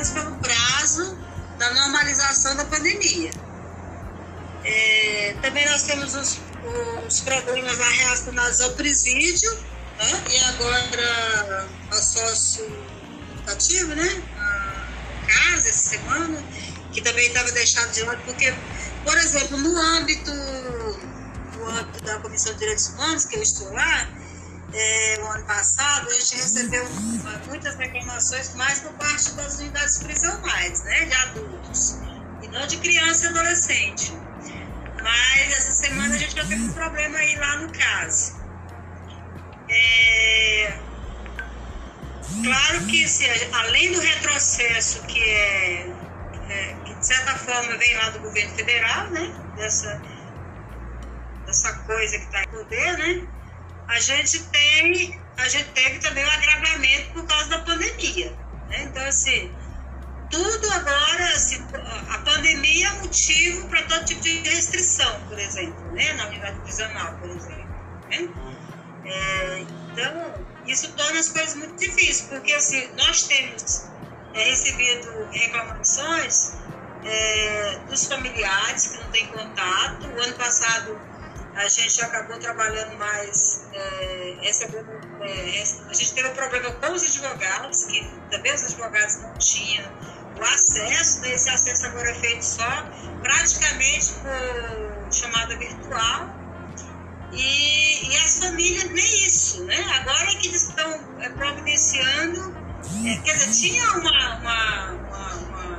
menos pelo prazo da normalização da pandemia. É, também nós temos os, os problemas lá relacionados ao presídio, né? e agora a sócio educativo, né? A casa essa semana, que também estava deixado de lado, porque, por exemplo, no âmbito, no âmbito da Comissão de Direitos Humanos, que eu estou lá, é, o ano passado, a gente recebeu muitas reclamações, mais por parte das unidades prisionais, né, de adultos, e não de criança e adolescente. Mas essa semana a gente já teve um problema aí lá no caso. É, claro que se, além do retrocesso que é, é, que de certa forma vem lá do governo federal, né, dessa, dessa coisa que está em poder, né, a gente tem, a gente teve também um agravamento por causa da pandemia. Né? Então, assim, tudo agora, assim, a pandemia é motivo para todo tipo de restrição, por exemplo, né? na unidade prisional, por exemplo. Né? É, então, isso torna as coisas muito difíceis, porque assim, nós temos é, recebido reclamações é, dos familiares que não têm contato. O ano passado a gente acabou trabalhando mais, é, recebendo, é, a gente teve um problema com os advogados, que também os advogados não tinham o acesso, né? esse acesso agora é feito só praticamente por chamada virtual, e, e as famílias nem isso, né? Agora é que eles estão é, providenciando, é, quer dizer, tinha uma, uma, uma, uma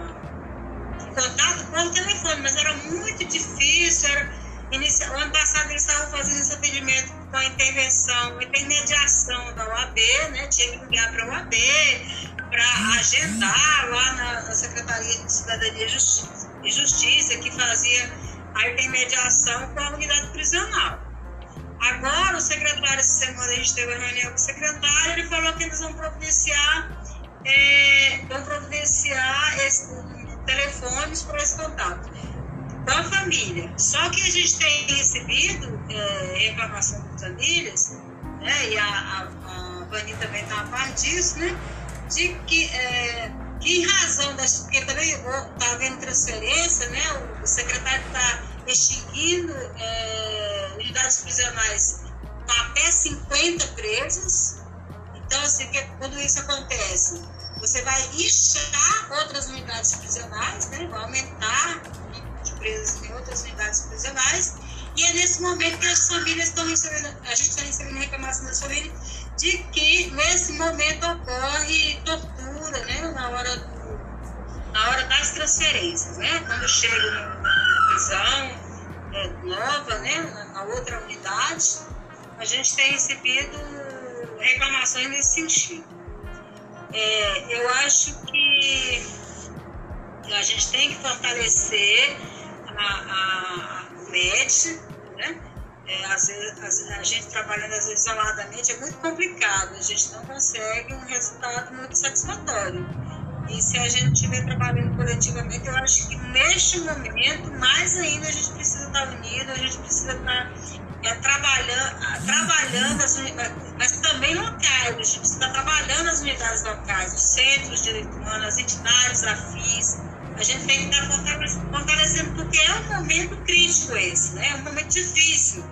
um contato o telefone, mas era muito difícil, era O ano passado eles estavam fazendo esse atendimento com a intervenção, intermediação da OAB, né? Tinha que ligar para a OAB para agendar lá na, na, Secretaria de Cidadania e Justiça, e Justiça, que fazia a intermediação com a unidade prisional. Agora, o secretário, essa semana a gente teve uma reunião com o secretário, ele falou que eles vão providenciar, é, vão providenciar esse, telefones para esse contato com a família. Só que a gente tem recebido é, reclamação das famílias, né, e a, a, a Vani também está a par disso, né, de que, é, que em razão das. Porque também está havendo transferência, né, o, secretário está extinguindo é, unidades prisionais para até 50 presos. Então, assim, que, quando isso acontece, você vai inchar outras unidades prisionais, né, vai aumentar presos em outras unidades prisionais. E é nesse momento que as famílias estão recebendo, a gente está recebendo reclamação das famílias de que nesse momento ocorre tortura, né, na hora, do, na hora das transferências, né, quando chega na prisão é, nova, né, na, na outra unidade, a gente tem recebido reclamações nesse sentido. É, eu acho que a gente tem que fortalecer a, a, MED, né? É, às vezes, a, a, gente trabalhando às vezes isoladamente é muito complicado, a gente não consegue um resultado muito satisfatório. E se a gente estiver trabalhando coletivamente, eu acho que neste momento, mais ainda, a gente precisa estar unido, a gente precisa estar é, trabalhando, trabalhando as, mas também locais, a gente precisa estar trabalhando as unidades locais, os centros de direitos humanos, as entidades afins, a gente tem que estar fortalecendo, porque é um momento crítico esse, né? É um momento difícil.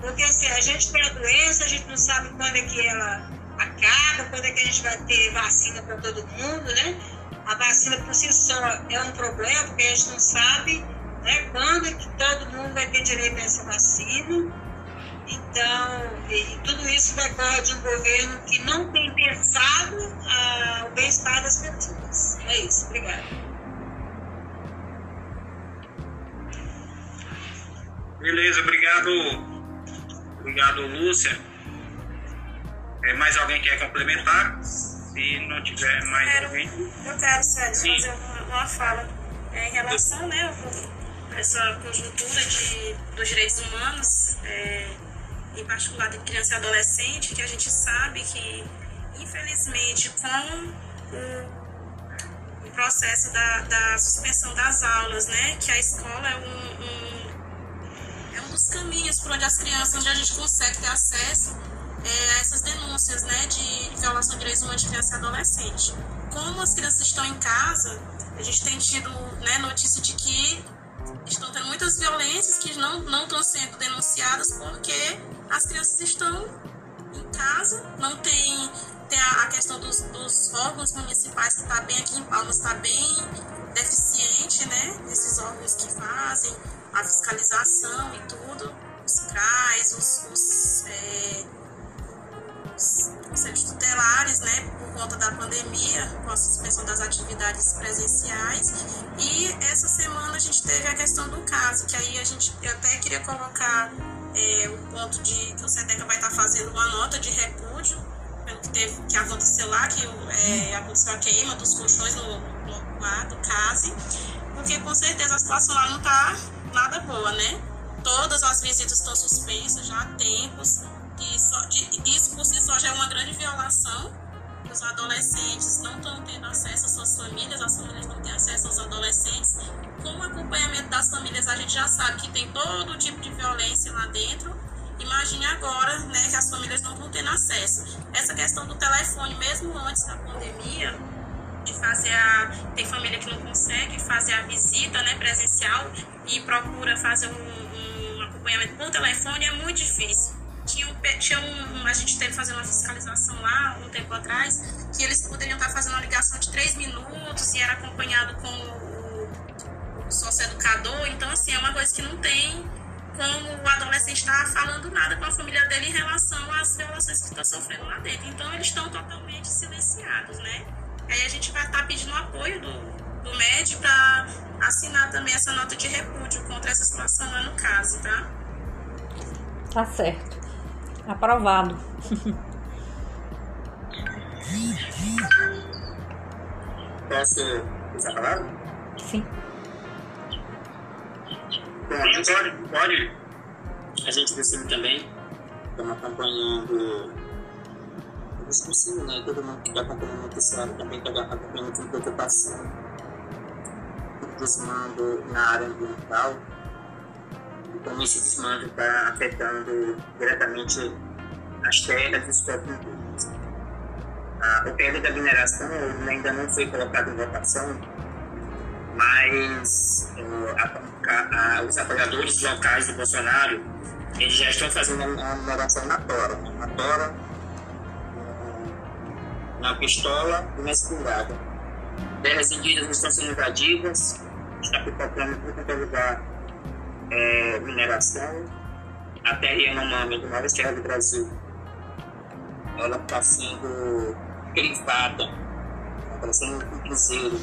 Porque assim, a gente tem a doença, a gente não sabe quando é que ela acaba, quando é que a gente vai ter vacina para todo mundo, né? A vacina por si só é um problema, porque a gente não sabe né, quando é que todo mundo vai ter direito a essa vacina. Então, e, tudo isso decorre de um governo que não tem pensado ah, o bem-estar das pessoas. É isso, obrigada. Beleza, obrigado. Obrigado, Lúcia. É, mais alguém quer complementar? Se não tiver mais quero, alguém. Eu quero, Sérgio, fazer uma, fala é, em relação né, a essa conjuntura de, dos direitos humanos, é, em particular de criança e adolescente, que a gente sabe que, infelizmente, com o, o processo da, da, suspensão das aulas, né, que a escola é um, um caminhos por onde as crianças, onde a gente consegue ter acesso é, a essas denúncias né, de violação de direitos humanos de criança e adolescente. Como as crianças estão em casa, a gente tem tido né, notícia de que estão tendo muitas violências que não, não estão sendo denunciadas porque as crianças estão em casa, não tem, tem a, a questão dos, dos, órgãos municipais que está bem aqui em Palmas, está bem deficiente, né? Esses órgãos que fazem a fiscalização e tudo, os CRAs, os, os, é, os conselhos tutelares, né? Por conta da pandemia, com a suspensão das atividades presenciais. E essa semana a gente teve a questão do caso, que aí a gente eu até queria colocar é, o ponto de que o SEDECA vai estar fazendo uma nota de repúdio pelo que, teve, que aconteceu lá, que é, aconteceu a queima dos colchões no, no, lá do CASE, porque com certeza a situação lá não está nada boa, né? Todas as visitas estão suspensas já há tempos, e só, de, isso por si só já é uma grande violação. Os adolescentes não estão tendo acesso às suas famílias, as famílias não têm acesso aos adolescentes com o acompanhamento das famílias, a gente já sabe que tem todo tipo de violência lá dentro. Imagine agora, né, que as famílias não vão tendo acesso. Essa questão do telefone, mesmo antes da pandemia, de fazer a. Tem família que não consegue fazer a visita né, presencial e procura fazer um, um acompanhamento por telefone, é muito difícil. Tinha, um, tinha um, a gente teve fazendo uma fiscalização lá um tempo atrás, que eles poderiam estar fazendo uma ligação de três minutos e era acompanhado com socioeducador, então assim, é uma coisa que não tem como o adolescente estar tá falando nada com a família dele em relação às violações que está sofrendo lá dentro. Então eles estão totalmente silenciados, né? Aí a gente vai estar tá pedindo apoio do, do MED para assinar também essa nota de repúdio contra essa situação lá no caso, tá? Tá certo. Aprovado. Posso usar a palavra? Sim. Bom, a gente pode, pode. A gente decide também. Estamos acompanhando o discurso, né? Todo mundo que está acompanhando o noticiário também está acompanhando com preocupação. O desmando na área ambiental. E como esse desmando está afetando diretamente as terras e os próprios indígenas. Ah, o pedido da mineração ainda não foi colocado em votação, mas a, a, os apoiadores locais do Bolsonaro eles já estão fazendo uma mineração na tora, né? na tora, na pistola e na espingarda. Terras indígenas estão sendo invadidas, está pipocando por qualquer lugar é, mineração. A terra Yanomami, do maior terra do Brasil, ela está sendo privada, está sendo um cruzeiro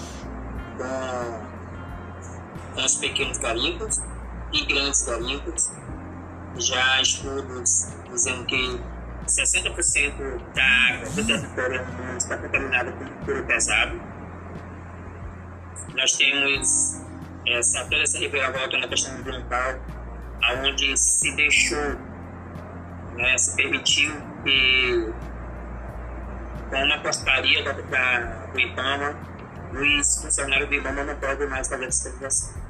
com com os pequenos garimpos e grandes garimpos. Já estudos dizendo que 60% da água do território está contaminada com mercúrio pesado. Nós temos essa, toda essa reviravolta na questão ambiental, onde se deixou, né, se permitiu que, com uma postaria da, da, do IPAMA, os funcionários do IBAMA não podem mais fazer fiscalização.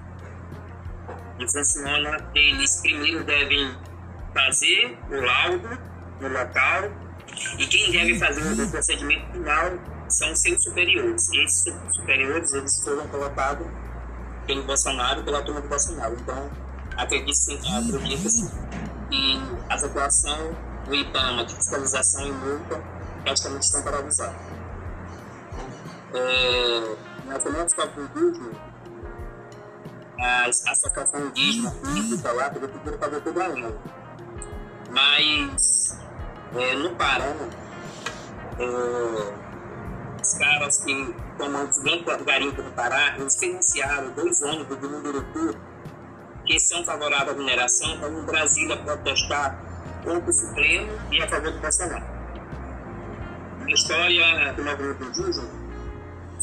E funciona, eles primeiro devem fazer o laudo no local e quem deve fazer o procedimento final são seus superiores. E esses superiores eles foram colocados pelo Bolsonaro, pela turma do Bolsonaro. Então, acredita-se acredita que a atuação do IBAMA de fiscalização e multa praticamente estão paralisadas. É, na Fomento Indígena, a Associação Indígena Pública lá pediu para fazer tudo ainda. Mas é, no Pará, é, os caras que comandos dentro do garimpo do Pará, eles financiaram dois ônibus do Munduruku que são favoráveis à mineração para no Brasília protestar contra o Supremo e a favor do Bolsonaro. A história do movimento indígena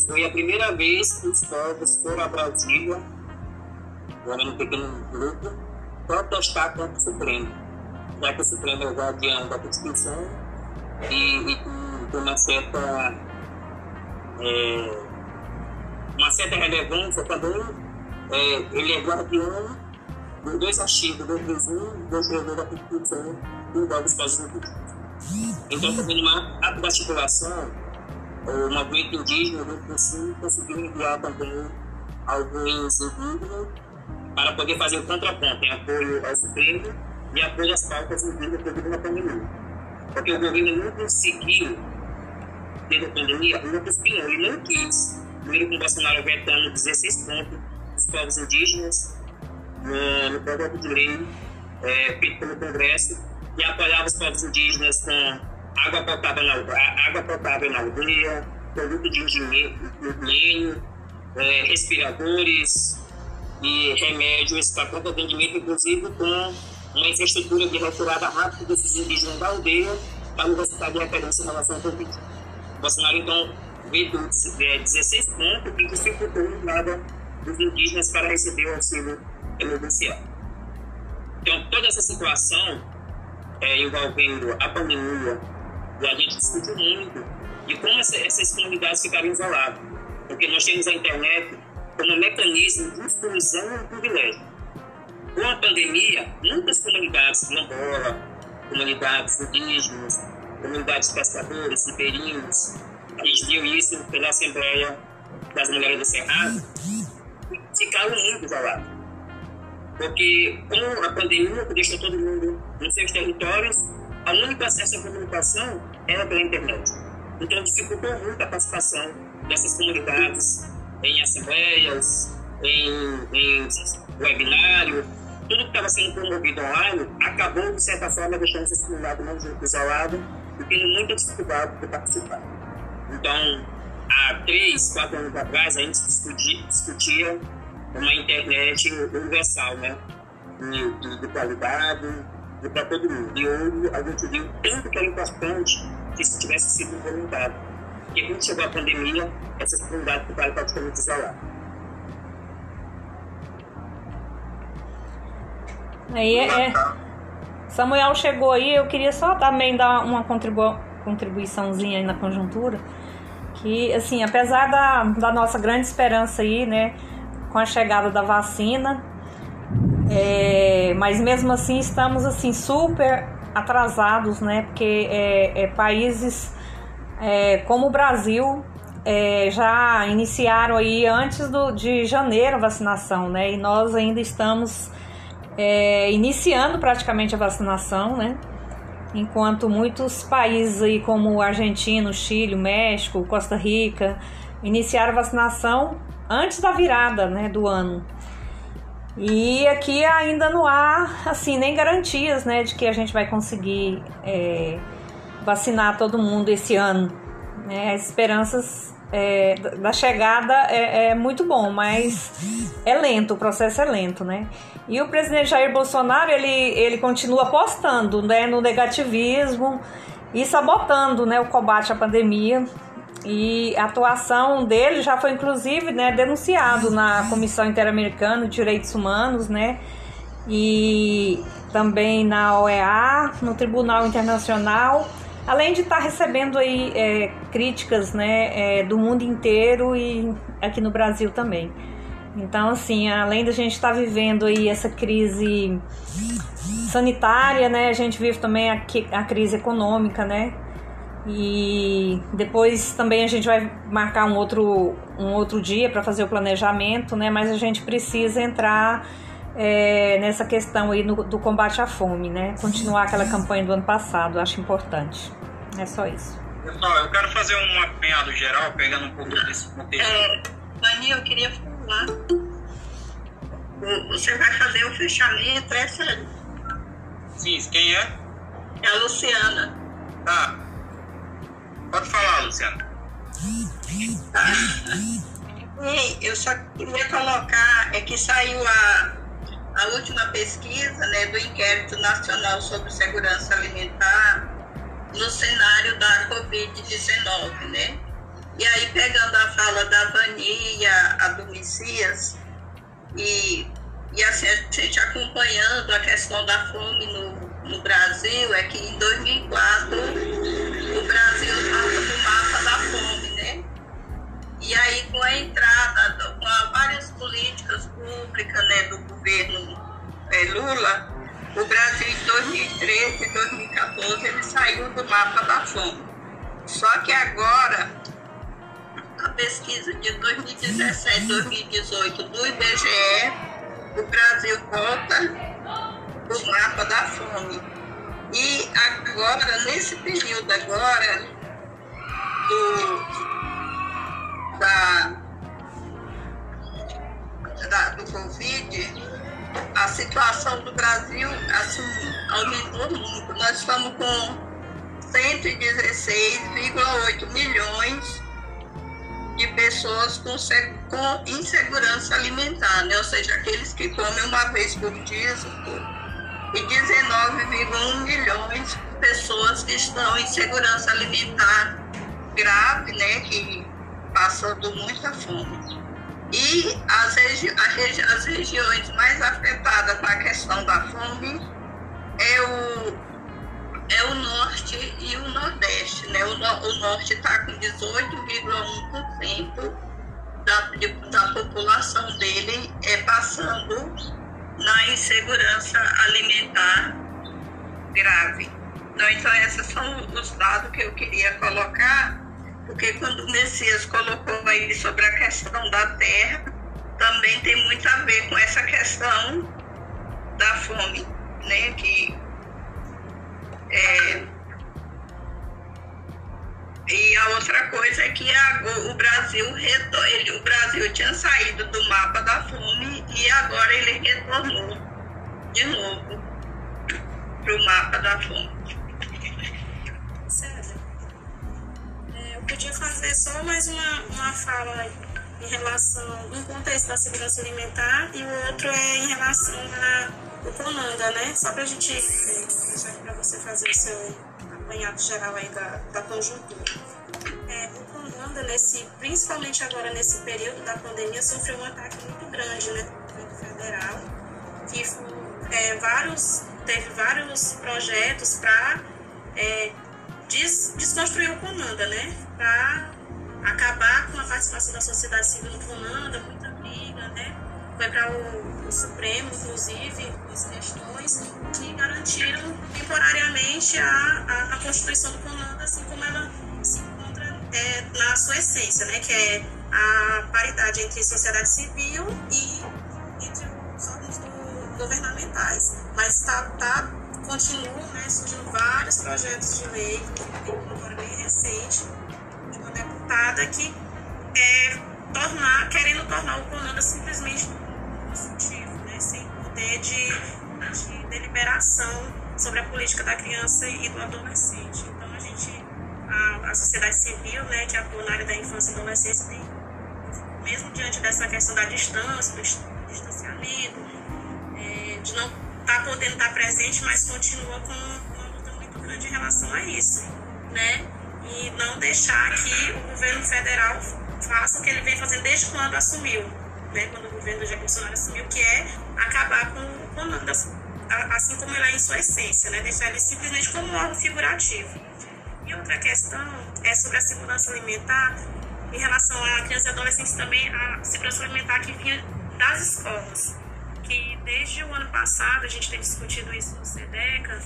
foi a primeira vez que os povos foram a Brasília, agora um pequeno grupo, protestar contra o Supremo, já que o Supremo é o guardião da Constituição e, e com uma certa, é, uma certa relevância também, é, ele é guardião dos dois artigos, 231 e 232 da Constituição do Estados Unidos. Então, fazendo uma articulação, o movimento indígena do Sul conseguiu enviar também alguns indígenas para poder fazer o contraponto em apoio ao Supremo e apoio às pautas indígenas devido à pandemia. Porque o governo não conseguiu, desde a pandemia, não conseguiu, ele não quis. Primeiro com Bolsonaro vetando 16 pontos dos povos indígenas no, no projeto de lei é, feito pelo Congresso e apoiava os povos indígenas com água potável na, água potável na aldeia, produto de higiene, é, respiradores e remédios para todo atendimento, inclusive com uma infraestrutura de retirada rápida desses indígenas da aldeia para o resultado de referência em relação ao Covid. Bolsonaro, então, veio 16 pontos que dificultou a entrada dos indígenas para receber o auxílio emergencial. Então, toda essa situação é, envolvendo a pandemia, e a gente discutiu muito de como essa, essas comunidades ficaram isoladas. Porque nós temos a internet como mecanismo de exclusão e privilégio. Com a pandemia, muitas comunidades quilombola, comunidades indígenas, comunidades pescadores, ribeirinhos, a gente viu isso pela Assembleia das Mulheres do Cerrado, ficaram muito isolados. Porque com a pandemia, que deixou todo mundo nos seus territórios, a única acesso à comunicação era pela internet. Então dificultou muito a participação dessas comunidades em assembleias, em, em webinário, tudo que estava sendo promovido online acabou, de certa forma, deixando essas comunidades mais isoladas e tendo muita dificuldade de participar. Então, há três, quatro anos atrás, a gente discutia, discutia uma internet universal, né? De, de qualidade, e para todo mundo. E hoje a gente viu tanto que era importante que isso tivesse sido implementado. Porque quando chegou a pandemia, essas comunidades ficaram praticamente isoladas. Aí é, é, Samuel chegou aí, eu queria só também dar uma contribu contribuiçãozinha aí na conjuntura. Que, assim, apesar da, da nossa grande esperança aí, né, com a chegada da vacina, é, mas mesmo assim estamos assim super atrasados, né? Porque é, é países é, como o Brasil é, já iniciaram aí antes do, de janeiro a vacinação, né? E nós ainda estamos é, iniciando praticamente a vacinação, né? Enquanto muitos países aí como Argentina, Chile, México, Costa Rica iniciaram a vacinação antes da virada, né, do ano. E aqui ainda não há, assim, nem garantias, né, de que a gente vai conseguir é, vacinar todo mundo esse ano. Né? As esperanças é, da chegada é, é, muito bom, mas é lento, o processo é lento, né? E o presidente Jair Bolsonaro, ele, ele continua apostando né, no negativismo e sabotando né, o combate à pandemia, e a atuação dele já foi inclusive né, denunciado na Comissão Interamericana de Direitos Humanos, né? E também na OEA, no Tribunal Internacional, além de estar recebendo aí é, críticas né, é, do mundo inteiro e aqui no Brasil também. Então, assim, além da gente estar vivendo aí essa crise sanitária, né, a gente vive também a, a crise econômica, né? E depois também a gente vai marcar um outro, um outro dia para fazer o planejamento, né? Mas a gente precisa entrar é, nessa questão aí no, do combate à fome, né? Continuar aquela campanha do ano passado, acho importante. É só isso. Pessoal, eu quero fazer um apanhado geral, pegando um pouco desse contexto. É, Dani, eu queria falar. Você vai fazer o fechamento, é sério? Sim, quem é? É a Luciana. Tá. Pode falar, Luciana. E eu só queria colocar é que saiu a, a última pesquisa né, do Inquérito Nacional sobre Segurança Alimentar no cenário da Covid-19, né? E aí, pegando a fala da Vania, a do Messias, e, e assim, a gente acompanhando a questão da fome no, no Brasil é que em 2004 o Brasil estava E aí com a entrada, com várias políticas públicas né, do governo é, Lula, o Brasil em 2013 e 2014 ele saiu do mapa da Só que agora, a pesquisa de 2017, 2018 do IBGE, o Brasil volta o mapa da fome. E agora, nesse período agora, do, da, da, do Covid, a situação do Brasil assim, aumentou muito. Nós estamos com 116,8 milhões de pessoas com, com, insegurança alimentar, né? ou seja, aqueles que comem uma vez por dia, e 19,1 milhões de pessoas que estão em segurança alimentar grave, né? que passando muita fome. E as, regi as, regi as regiões mais afetadas com a questão da fome é o, é o norte e o nordeste. Né? O, o norte está com 18,1% da, da população dele é passando na insegurança alimentar grave. Então, então esses são os dados que eu queria colocar porque quando o Messias colocou aí sobre a questão da terra, também tem muito a ver com essa questão da fome, né? Que é, e a outra coisa é que o Brasil ele, o Brasil tinha saído do mapa da fome e agora ele retornou de novo para o mapa da fome. Podia fazer só mais uma, uma fala em relação, um contexto da segurança alimentar e o outro é em relação ao Conanda, né? Só para a gente, deixar para você fazer o seu apanhado geral aí da, da conjuntura. É, o Conanda, nesse, principalmente agora nesse período da pandemia, sofreu um ataque muito grande, né? Do federal, que é, vários, teve vários projetos para é, des, desconstruir o Conanda, né? Para acabar com a participação da sociedade civil no Conanda, muita briga, né? Foi para o, o, Supremo, inclusive, as questões que garantiram temporariamente a, a, a Constituição do Conanda, assim como ela se encontra é, na sua essência, né? Que é a paridade entre sociedade civil e entre os órgãos governamentais. Mas está tá continuam né, surgindo vários projetos de lei, agora bem recente, de uma deputada que é tornar, querendo tornar o CONANDA simplesmente consultivo, né, sem poder de, de deliberação sobre a política da criança e do adolescente. Então a gente, a, a sociedade civil, né, que atua na área da infância e adolescência, tem, mesmo diante dessa questão da distância, do distanciamento, é, de não está podendo estar tá presente, mas continua com uma luta muito grande em relação a isso, né? E não deixar que o governo federal faça o que ele vem fazendo desde quando assumiu, né? Quando o governo Jair Bolsonaro assumiu, que é acabar com o comando, assim como ele é em sua essência, né? Deixar ele simplesmente como algo figurativo. E outra questão é sobre a segurança alimentar em relação à criança e adolescente também, a segurança alimentar que vinha das escolas que desde o ano passado a gente tem discutido isso no SEDECA,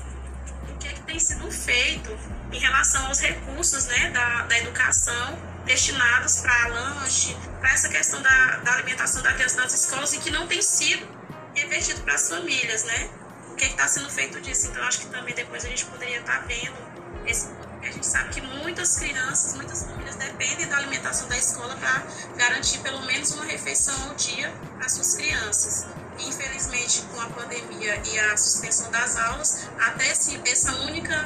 o que, é que tem sido feito em relação aos recursos né, da, da educação destinados para lanche, para essa questão da, da alimentação da criança nas escolas e que não tem sido revertido para as famílias, né? O que é está sendo feito disso? Então, acho que também depois a gente poderia estar tá vendo esse a gente sabe que muitas crianças, muitas famílias dependem da alimentação da escola para garantir pelo menos uma refeição ao dia para suas crianças. Infelizmente, com a pandemia e a suspensão das aulas, até esse, essa única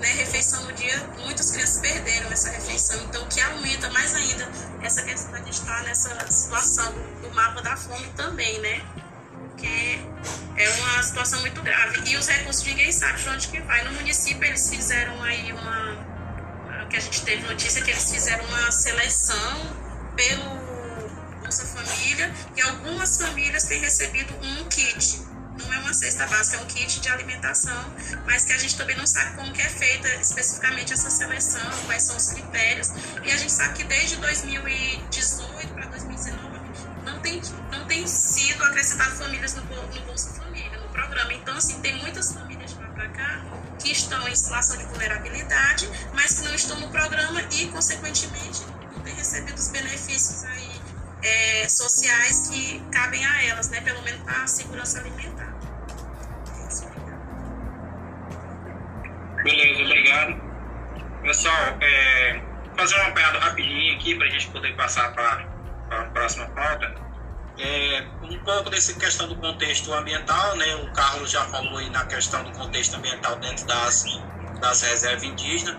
né, refeição no dia, muitas crianças perderam essa refeição. Então, que aumenta mais ainda essa questão de estar nessa situação do mapa da fome também, né? Porque é uma situação muito grave. E os recursos ninguém sabe de onde que vai. No município eles fizeram aí uma. Que a gente teve notícia que eles fizeram uma seleção pelo Família e algumas famílias têm recebido um kit. Não é uma cesta básica, é um kit de alimentação, mas que a gente também não sabe como que é feita especificamente essa seleção, quais são os critérios. E a gente sabe que desde 2018 para 2019 não tem, não tem sido acrescentado famílias no, no Bolsa Família, no programa. Então, assim, tem muitas famílias de para cá, que estão em situação de vulnerabilidade, mas que não estão no programa e, consequentemente, não têm recebido os benefícios aí é, sociais que cabem a elas, né? Pelo menos para a segurança alimentar. Beleza, obrigado. Pessoal, é, fazer uma apanhado rapidinho aqui para a gente poder passar para a próxima pauta. É, um pouco dessa questão do contexto ambiental, né? O Carlos já falou aí na questão do contexto ambiental dentro das, das reservas indígenas.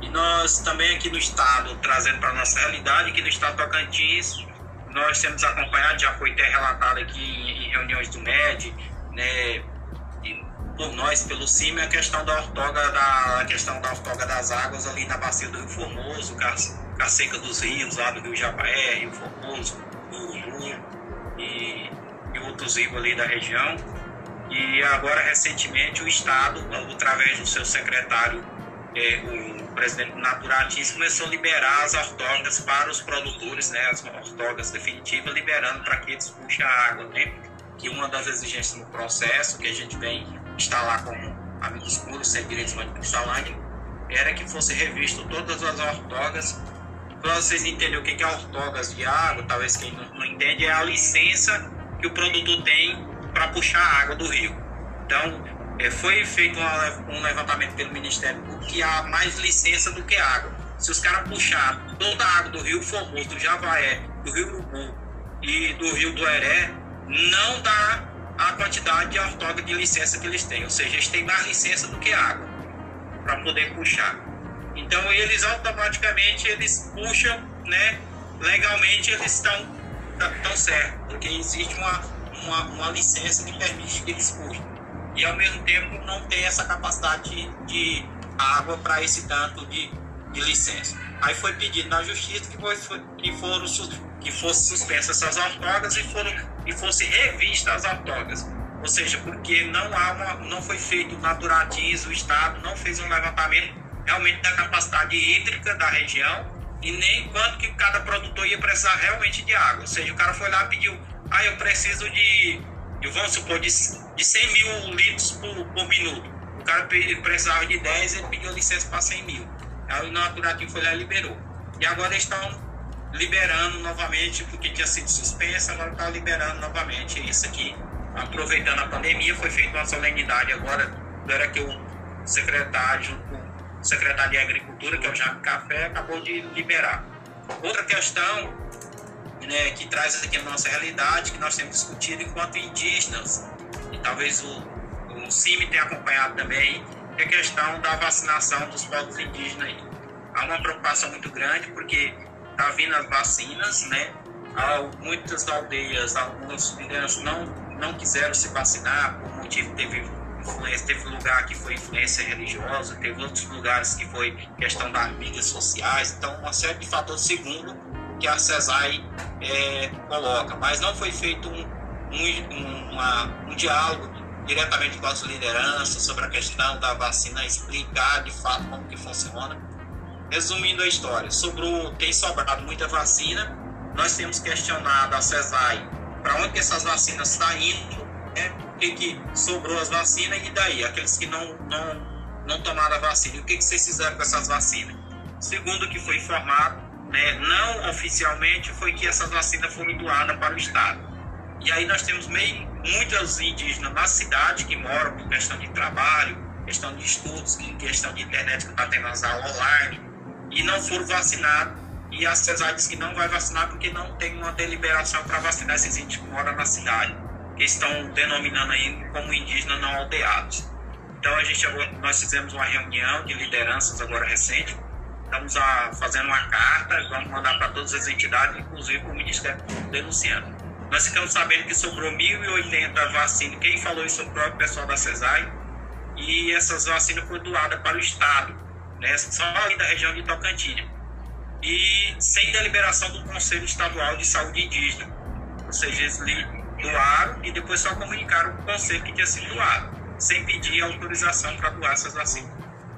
E nós também aqui no estado, trazendo para a nossa realidade, aqui no estado do Tocantins, nós temos acompanhado, já foi até relatado aqui em, reuniões do MED, né, por nós, pelo CIMI, a questão da ortoga, da, a questão da ortoga das águas ali na bacia do Rio Formoso, a, seca dos rios, lá do Rio Japaé, Rio Formoso, Ururu e, e outros rios ali da região. E agora, recentemente, o Estado, através do seu secretário, o presidente Naturatis, começou a liberar as ortogas para os produtores, né, as ortogas definitivas, liberando para que eles puxem a água. Né? Que uma das exigências no processo, que a gente vem instalar como amigos puros, sem direitos de Cristalândia, era que fosse revisto todas as ortogas. Para vocês entenderem o que é ortogas de água, talvez quem não, entende, é a licença que o produtor tem para puxar a água do rio. Então, foi feito um levantamento pelo Ministério Público que há mais licença do que água. Se os caras puxar toda a água do Rio Formoso, do Javaé, do Rio Urubu e do Rio do Heré, não dá a quantidade de ortoga de licença que eles têm. Ou seja, eles têm mais licença do que água para poder puxar. Então eles automaticamente eles puxam, né? Legalmente eles estão tão certo, porque existe uma, uma, uma licença que permite que eles puxem e ao mesmo tempo não ter essa capacidade de, água para esse tanto de, de licença. Aí foi pedido na justiça que, foi, que, foram, que fosse suspensas essas ortogas e, foram, e fosse revistas as ortogas. Ou seja, porque não, há uma, não foi feito naturativo, o Estado não fez um levantamento realmente da capacidade hídrica da região e nem quanto que cada produtor ia precisar realmente de água. Ou seja, o cara foi lá e pediu, ah, eu preciso de, eu vamos supor, de de 100 mil litros por, por minuto. O cara precisava de 10, ele pediu licença para 100 mil. Aí o Naturativo foi lá e liberou. E agora estão liberando novamente, porque tinha sido suspensa, agora está liberando novamente isso aqui. Aproveitando a pandemia, foi feita uma solenidade agora, era que o secretário, junto com o secretário de Agricultura, que é o Jaime Café, acabou de liberar. Outra questão né, que traz aqui a nossa realidade, que nós temos discutido enquanto indígenas, e talvez o, o CIMI tenha acompanhado também, é a questão da vacinação dos povos indígenas. Aí. Há uma preocupação muito grande porque está vindo as vacinas, né? muitas aldeias, algumas lideranças não, não quiseram se vacinar por motivo teve influência, teve lugar que foi influência religiosa, teve outros lugares que foi questão das mídias sociais, então uma série de fatores segundo que a CESAI é, coloca, mas não foi feito um, um, uma, um diálogo diretamente com as lideranças sobre a questão da vacina, explicar de fato como que funciona. Resumindo a história, sobrou, tem sobrado muita vacina, nós temos questionado a CESAI para onde que essas vacinas estão tá indo, né? o que, que sobrou as vacinas e daí, aqueles que não, não, não tomaram a vacina, o que, que vocês fizeram com essas vacinas? Segundo o que foi informado, né, não oficialmente, foi que essas vacinas foram doadas para o Estado. E aí nós temos meio, muitos indígenas na cidade que moram por questão de trabalho, questão de estudos, questão de internet que está tendo as aulas online, e não foram vacinados. E a CESAR diz que não vai vacinar porque não tem uma deliberação para vacinar esses índios que moram na cidade, que estão denominando aí como indígenas não aldeados. Então a gente nós fizemos uma reunião de lideranças agora recente, estamos a, fazendo uma carta, vamos mandar para todas as entidades, inclusive para o Ministério denunciando. Nós ficamos sabendo que sobrou 1.080 vacinas. Quem falou isso foi o próprio pessoal da CESAI. E essas vacinas foram doadas para o Estado, né? só ali da região de Tocantins. E sem deliberação do Conselho Estadual de Saúde Indígena. Ou seja, eles doaram e depois só comunicaram o Conselho que tinha sido doado, sem pedir autorização para doar essas vacinas.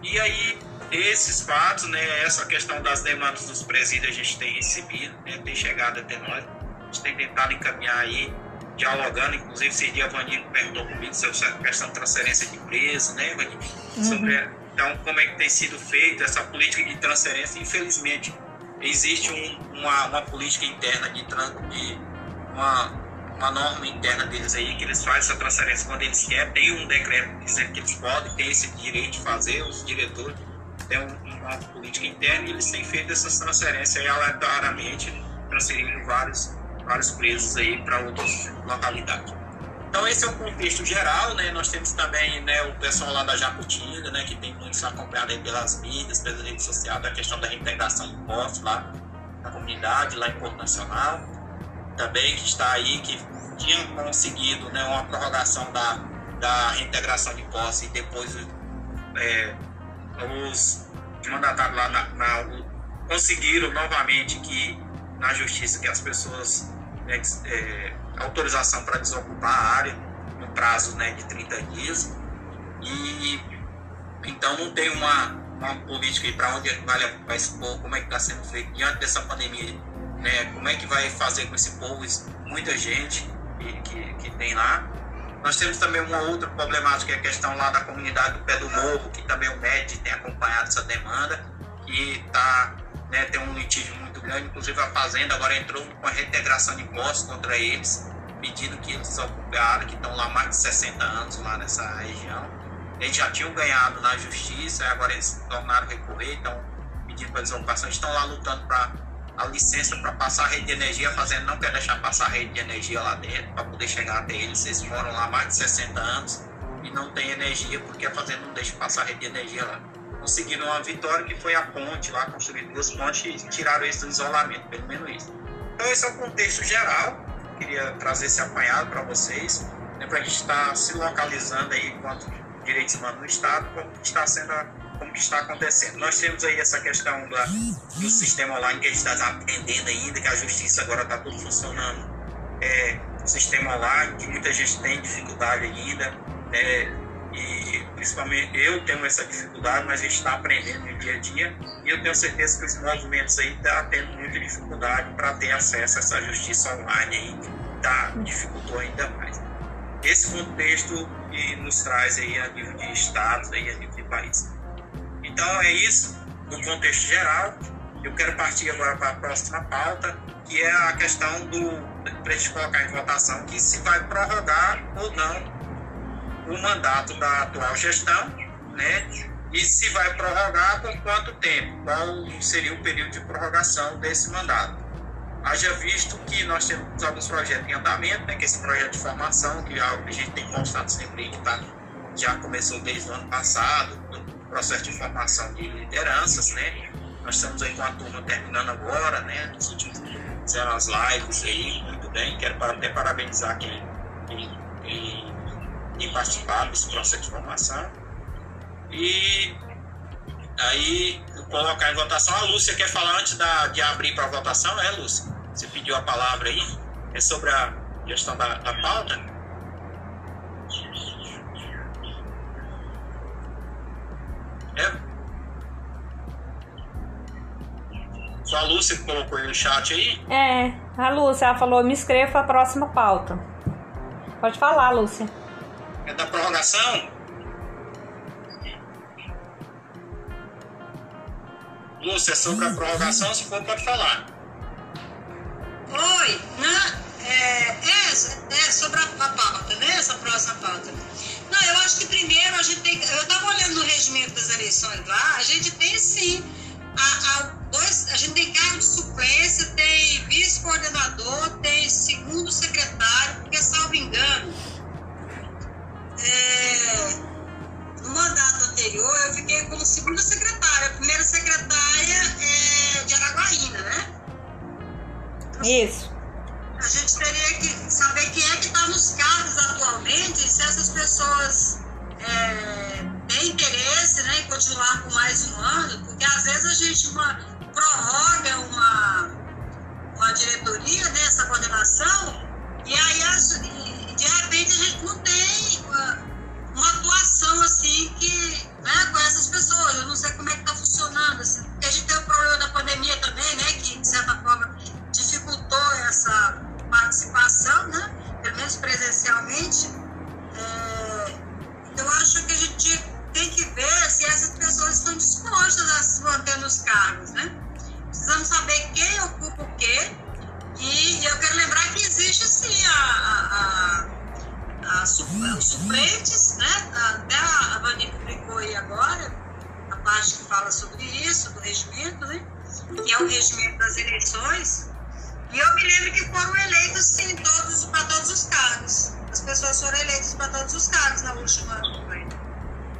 E aí, esses fatos, né, essa questão das demandas dos presídios a gente tem recebido, né, tem chegado até nós gente tem tentado encaminhar aí dialogando, inclusive esse dia a Vanir perguntou comigo sobre essa questão de transferência de preso, né, Vanir? Uhum. Sobre, então, como é que tem sido feita essa política de transferência? Infelizmente, existe um, uma, uma política interna de, de uma, uma norma interna deles aí, que eles fazem essa transferência quando eles querem, tem um decreto dizendo que eles podem, tem esse direito de fazer, os diretores têm uma política interna e eles têm feito essas transferências aí aleatoriamente, transferindo vários vários presos aí para outras localidades. Então esse é o contexto geral, né? Nós temos também né, o pessoal lá da Jacutinga, né, que tem muito acompanhado aí pelas mídias, pelas redes sociais, da questão da reintegração de postos lá na comunidade, lá em Porto Nacional. Também que está aí, que tinha conseguido né, uma prorrogação da, da reintegração de posse e depois é, os mandatários lá na, na, conseguiram novamente que na justiça que as pessoas né, é, autorização para desocupar a área no prazo né, de 30 dias e então não tem uma, uma política para onde vai levar esse povo, como é que está sendo feito diante dessa pandemia, né, como é que vai fazer com esse povo, muita gente que, que, que tem lá. Nós temos também uma outra problemática, que é a questão lá da comunidade do Pé do Morro, que também o MED tem acompanhado essa demanda, que tá, né, tem um litígio grande, inclusive a Fazenda agora entrou com a reintegração de impostos contra eles, pedindo que eles área, que estão lá mais de 60 anos lá nessa região. Eles já tinham ganhado na justiça, agora eles tornaram recorrer, estão pedindo para desocupação, estão lá lutando para a licença para passar a rede de energia, a Fazenda não quer deixar passar a rede de energia lá dentro para poder chegar até eles. Eles moram lá mais de 60 anos e não tem energia porque a Fazenda não deixa passar a rede de energia lá conseguiram uma vitória que foi a ponte lá, construir duas pontes e tiraram eles do isolamento, pelo menos isso. Então esse é o contexto geral, queria trazer esse apanhado para vocês, né, para a gente estar tá se localizando aí quanto direitos humanos no Estado, como está sendo como está acontecendo. Nós temos aí essa questão da, do sistema online que a gente está atendendo ainda, que a justiça agora está tudo funcionando. É, sistema online, que muita gente tem dificuldade ainda. É, e principalmente eu tenho essa dificuldade, mas a gente está aprendendo no dia a dia e eu tenho certeza que os movimentos aí estão tá tendo muita dificuldade para ter acesso a essa justiça online aí, tá, dificultou ainda mais. Esse contexto que nos traz aí a nível de estados, aí, a nível de país. Então é isso, no contexto geral. Eu quero partir agora para a próxima pauta, que é a questão do, para gente colocar em votação, que se vai prorrogar ou não o mandato da atual gestão, né? E se vai prorrogar por quanto tempo? Qual seria o período de prorrogação desse mandato? Haja visto que nós temos alguns projetos em andamento, né, que esse projeto de formação, que é a gente tem constado sempre que tá, já começou desde o ano passado, processo de formação de lideranças, né? Nós estamos aí com a turma terminando agora, né? Nos últimos fizeram as lives aí, muito bem. Quero até parabenizar quem, quem, quem em participar desse processo de formação. E aí colocar em votação. A Lúcia quer falar antes da, de abrir para votação, é, Lúcia? Você pediu a palavra aí? É sobre a gestão da, da pauta? Lúcia que colocou aí no chat aí? É, a Lúcia, ela falou, me inscreva para a próxima pauta. Pode falar, Lúcia é da prorrogação. Lúcia, sobre a prorrogação, se for, pode falar. Oi, na, é, é, é sobre a, a pauta, né? Essa próxima pauta. Não, eu acho que primeiro a gente tem. Eu estava olhando no regimento das eleições lá, a gente tem sim. A, a gente tem cargo de suplência, tem vice-coordenador, tem segundo secretário, porque, salvo engano, é, no mandato anterior, eu fiquei como segunda secretária. A primeira secretária é de Araguaína, né? Isso. A gente teria que saber quem é que está nos cargos atualmente, se essas pessoas é, têm interesse né, em continuar por mais um ano, porque às vezes a gente uma, prorroga uma, uma diretoria né, nessa coordenação, e aí as, e de repente a gente não tem uma, uma atuação assim que, né, com essas pessoas. Eu não sei como é que está funcionando. Assim, porque a gente tem o problema da pandemia também, né? Que de certa forma dificultou essa participação, né? Pelo menos presencialmente. É, eu acho que a gente tinha tem que ver se essas pessoas estão dispostas a se manter nos cargos, né? Precisamos saber quem ocupa o quê. E eu quero lembrar que existe sim a, a, a, os suplentes, né? Até a Vani publicou aí agora a parte que fala sobre isso, do regimento, né? Que é o regimento das eleições. E eu me lembro que foram eleitos sim todos, para todos os cargos. As pessoas foram eleitas para todos os cargos na última campanha.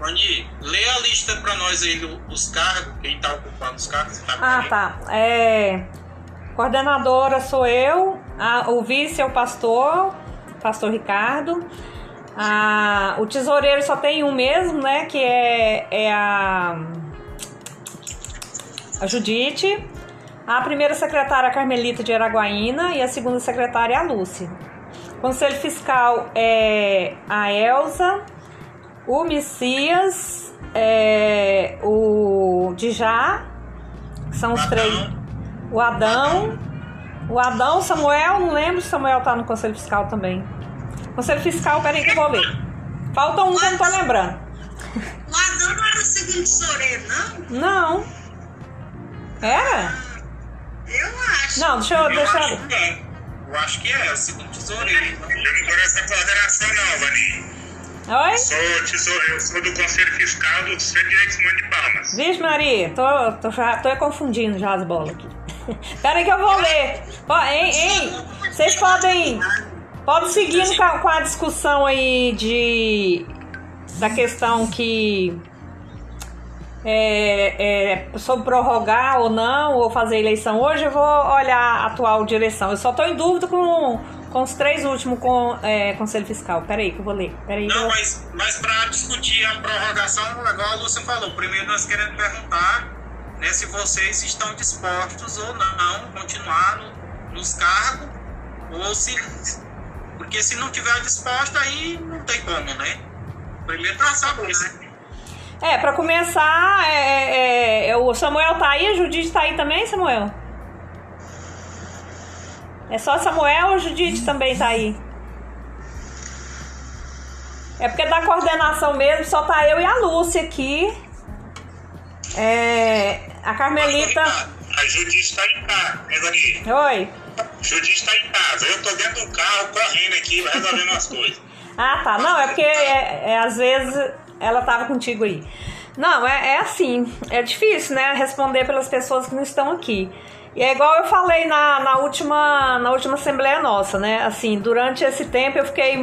Rony, lê a lista para nós aí dos cargos, quem está ocupando os cargos. Tá ah, tá. É, coordenadora sou eu, a, o vice é o pastor, pastor Ricardo. A, o tesoureiro só tem um mesmo, né? Que é, é a, a Judite. A primeira secretária é a Carmelita de Araguaína e a segunda secretária é a Lúcia. Conselho Fiscal é a Elza, o Messias, é, o Dijá, são os três. O Adão, o Adão, Samuel, não lembro se Samuel tá no Conselho Fiscal também. Conselho Fiscal, peraí que eu vou ler. Falta um que eu não tô lembrando. O Adão não era o segundo tesoureiro, não? Não. Era? Eu acho. Não, deixa eu. Eu Deixa acho eu... que é. Eu acho que é, o segundo tesoureiro. Eu não conheço a coordenação não, Vani. Oi? Sou, eu sou do Conselho Fiscal do Centro de Direitos Humanos de Palmas. Vixe, Maria, tô, tô, já, tô confundindo já as bolas aqui. Peraí que eu vou ler. Ó, hein, hein? Vocês podem. Podem seguir com com a discussão aí de. Da questão que. É, é, sobre prorrogar ou não, ou fazer eleição hoje, eu vou olhar a atual direção. Eu só tô em dúvida com, com os três últimos com, é, Conselho Fiscal. Peraí que eu vou ler. Peraí eu Não, vou... mas, mas para discutir a prorrogação, igual a Lúcia falou, primeiro nós queremos perguntar né, se vocês estão dispostos ou não continuar no, nos cargos, ou se. Porque se não tiver disposto, aí não tem como, né? Primeiro para saber, né? É, pra começar, é, é, é, o Samuel tá aí, a Judite tá aí também, Samuel? É só Samuel ou a Judite também tá aí? É porque da coordenação mesmo só tá eu e a Lúcia aqui. É, a Carmelita. A Judite está em casa, né, Vani? Oi. Judite está em casa. Eu tô dentro do carro, correndo aqui, resolvendo as coisas. Ah, tá. Não, é porque é, é, às vezes ela tava contigo aí. Não, é, é assim, é difícil, né? Responder pelas pessoas que não estão aqui. E é igual eu falei na, na, última, na última assembleia nossa, né? Assim, durante esse tempo eu fiquei.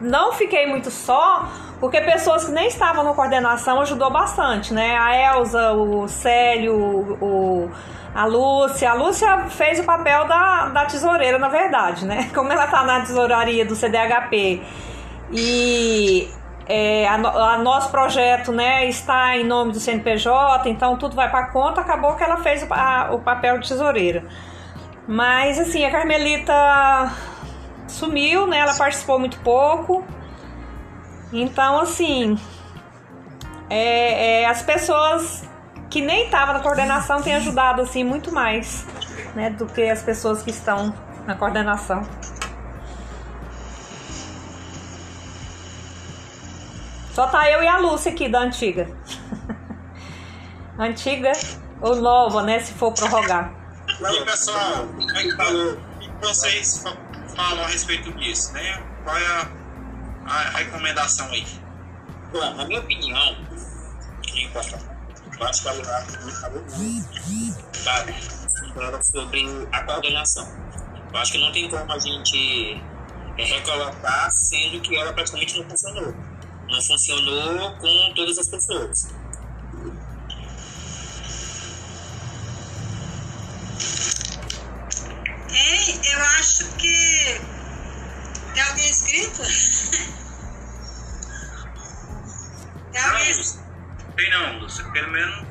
Não fiquei muito só, porque pessoas que nem estavam na coordenação ajudou bastante, né? A Elza, o Célio, o, a Lúcia. A Lúcia fez o papel da, da tesoureira, na verdade, né? Como ela tá na tesouraria do CDHP e é, a, a, nosso projeto né, está em nome do CNPJ, então tudo vai para conta, acabou que ela fez o, a, o papel de tesoureira. Mas assim, a Carmelita sumiu, né? Ela participou muito pouco. Então, assim, é, é, as pessoas que nem estavam na coordenação têm ajudado assim muito mais, né, do que as pessoas que estão na coordenação. Só tá eu e a Lúcia aqui da antiga. antiga ou nova, né? Se for prorrogar. E aí, pessoal, como é que falou? O que vocês falam a respeito disso, né? Qual é a, a recomendação aí? Bom, na minha opinião, eu acho que a Lunar falou muito claro, sobre a coordenação. Eu acho que não tem como a gente é, recolocar, sendo que ela praticamente não funcionou não funcionou com todas as pessoas. Hein? Eu acho que. Tem alguém inscrito? Tem alguém Tem não, Lúcia. Pelo menos.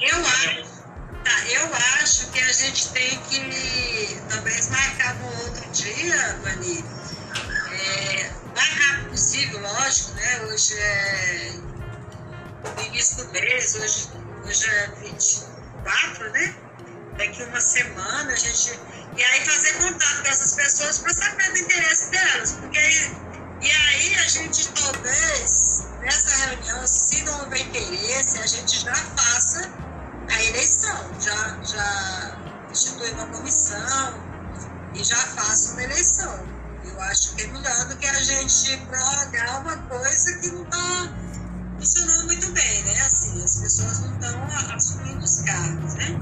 Eu acho. Tá, eu acho que a gente tem que talvez marcar um outro dia, Vani. É, mais rápido possível, lógico, né? Hoje é início do mês, hoje, hoje é 24, né? Daqui uma semana a gente. E aí fazer contato com essas pessoas para saber do interesse delas. Porque aí, e aí a gente talvez, nessa reunião, se não houver interesse, a gente já faça a eleição, já, já institui uma comissão e já faça uma eleição. Eu acho que é melhor do que a gente prorrogar uma coisa que não está funcionando muito bem, né? Assim, as pessoas não estão assumindo os cargos, né?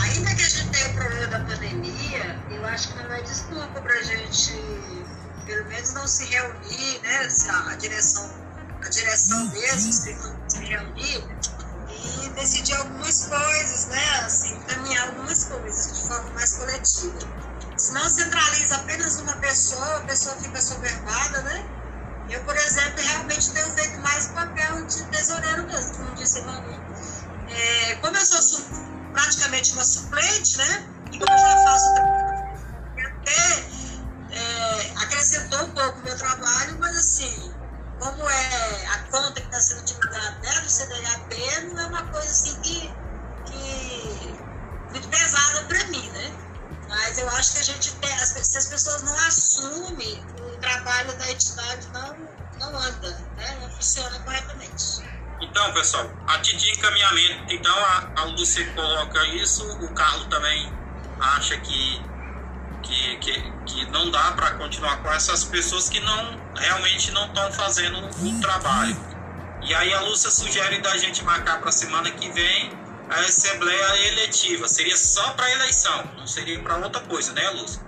Ainda que a gente tenha o problema da pandemia, eu acho que não é desculpa para a gente, pelo menos, não se reunir, né? A direção, a direção mesmo se reunir e decidir algumas coisas, né? Assim, caminhar algumas coisas de forma mais coletiva. Se não centraliza apenas uma pessoa, a pessoa fica soberbada, né? Eu, por exemplo, realmente tenho feito mais papel de tesoureiro mesmo, como disse a Manu. É, como eu sou praticamente uma suplente, né? E como eu já faço até é, acrescentou um pouco o meu trabalho, mas assim, como é a conta que está sendo divulgada né, do CDHP, não é uma coisa assim que eu acho que a gente se as pessoas não assumem, o trabalho da entidade não, não anda, né? não funciona corretamente. Então, pessoal, a de encaminhamento, então a, a Lúcia coloca isso, o Carlos também acha que, que, que, que não dá para continuar com essas pessoas que não realmente não estão fazendo o trabalho. E aí a Lúcia sugere da gente marcar para semana que vem a Assembleia Eletiva. Seria só para eleição, não seria para outra coisa, né, Lúcia?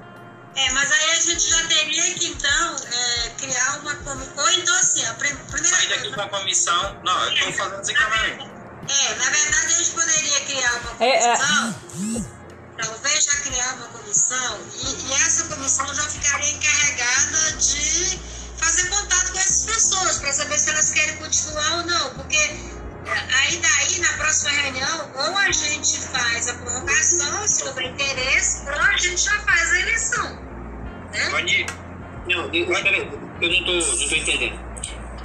É, mas aí a gente já teria que, então, é, criar uma comissão. Ou então, assim, a primeira Sair daqui com a comissão. Não, eu estou fazendo desencaminhamento. É, na verdade, a gente poderia criar uma comissão. É, é. Talvez já criar uma comissão. E, e essa comissão já ficaria encarregada de fazer contato com essas pessoas, para saber se elas querem continuar ou não. Porque aí daí, na próxima reunião, ou a gente faz a prorrogação, se houver interesse, ou a gente já faz a eleição. Né? Pode. Não, eu, peraí, eu não tô, não tô entendendo.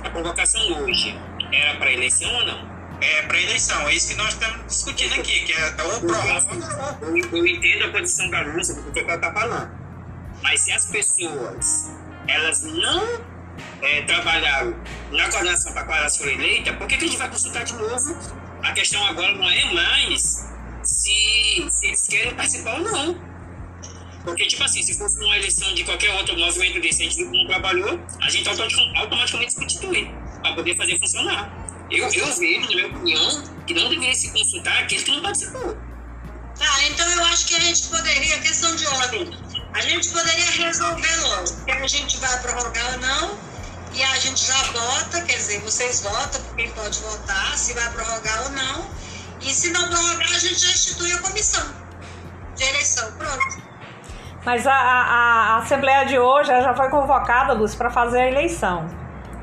A convocação hoje era para eleição ou não? É para eleição, é isso que nós estamos discutindo aqui, que é o prorroga. Eu, eu entendo a posição da Lúcia, porque ela está falando. Mas se as pessoas elas não é, trabalharam na coordenação para a qual elas foram eleitas, por que, que a gente vai consultar de novo? A questão agora não é mais se, se eles querem participar ou não. Porque, tipo assim, se fosse uma eleição de qualquer outro movimento desse, a gente não trabalhou, a gente automaticamente substitui para poder fazer funcionar. Eu, eu vejo, na minha opinião, que não deveria se consultar aqueles que não participou. Tá, então eu acho que a gente poderia, questão de ordem, a gente poderia resolver logo, se a gente vai prorrogar ou não, e a gente já vota, quer dizer, vocês votam, quem pode votar, se vai prorrogar ou não, e se não prorrogar, a gente já institui a comissão de eleição, pronto. Mas a, a, a Assembleia de hoje já foi convocada, Luz, para fazer a eleição.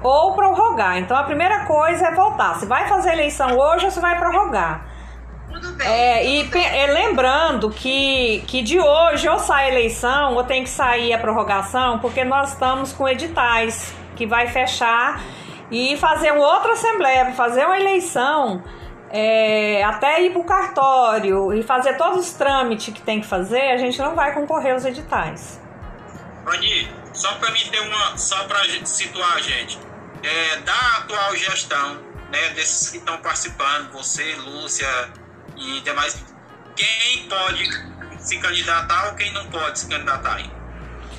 Ou prorrogar. Então a primeira coisa é votar. Se vai fazer a eleição hoje ou se vai prorrogar. Tudo bem. É, e é, lembrando que, que de hoje ou sai a eleição ou tem que sair a prorrogação, porque nós estamos com editais que vai fechar e fazer outra assembleia, fazer uma eleição é, até ir para o cartório e fazer todos os trâmites que tem que fazer, a gente não vai concorrer aos editais. Rani, só para mim ter uma, só para situar a gente, é, da atual gestão, né, desses que estão participando, você, Lúcia e demais, quem pode se candidatar ou quem não pode se candidatar?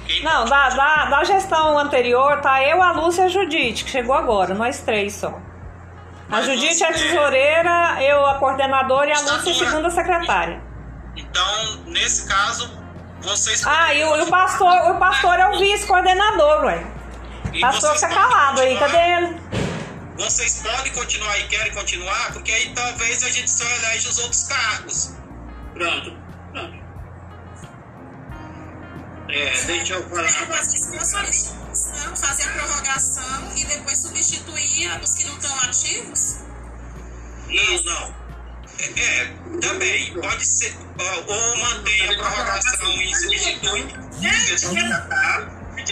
Quem não, da, da, da, gestão anterior tá eu, a Lúcia e a Judite, que chegou agora, nós três só. A Judite é a tesoureira, eu a coordenadora e a Lúcia a segunda secretária. Então, nesse caso, vocês. Ah, e o, o pastor, o pastor é o vice-coordenador, ué. O pastor fica calado aí, cadê ele? Vocês podem continuar e querem continuar, porque aí talvez a gente só elege os outros cargos. Pronto. Pronto. É, deixa eu falar. Fazer a prorrogação e depois substituir os que não estão ativos? Não, não. É, é, também, pode ser. Ou mantém a prorrogação e substitui. Gente,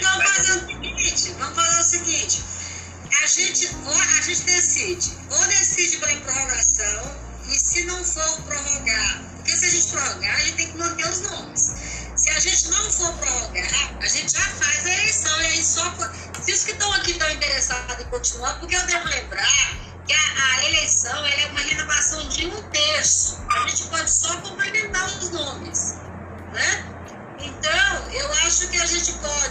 vamos fazer o seguinte: vamos fazer o seguinte. A gente, a gente decide, ou decide pela prorrogação, e se não for prorrogar, porque se a gente prorrogar, a gente tem que manter os nomes. A gente não for prorrogar, a gente já faz a eleição. E aí só. Se os que estão aqui estão interessados em continuar, porque eu devo lembrar que a, a eleição é uma renovação de um terço. A gente pode só complementar os nomes. Né? Então, eu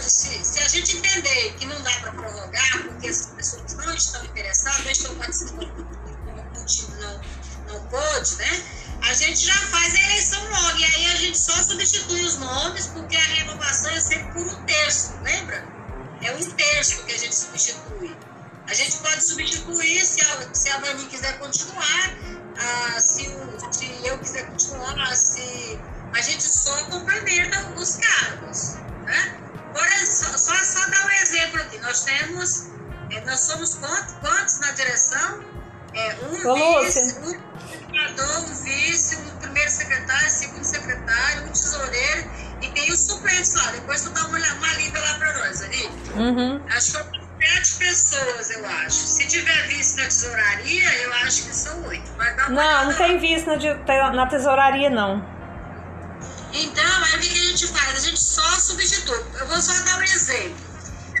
se, se a gente entender que não dá para prorrogar, porque as pessoas não estão interessadas, não estão participando, o motivo não, não pôde, né? A gente já faz a eleição logo, e aí a gente só substitui os nomes, porque a renovação é sempre por um terço, lembra? É um terço que a gente substitui. A gente pode substituir se a, se a Vani quiser continuar, ah, se, o, se eu quiser continuar, se a gente só complementa os cargos, né? Por exemplo, só, só dar um exemplo aqui. Nós temos, eh, nós somos quantos, quantos na direção? É, um Ô, vice, Lúcia. um coordenador, um vice, um primeiro secretário, segundo secretário, um tesoureiro e tem os suplentes lá. Depois tu dá uma, olhada- uma lida lá para nós, ali. Uhum. Acho que são sete pessoas, eu acho. Se tiver vice na tesouraria, eu acho que são oito. Não, não tem visto na, na tesouraria, não. Então, aí o que a gente faz? A gente só substitui. Eu vou só dar um exemplo.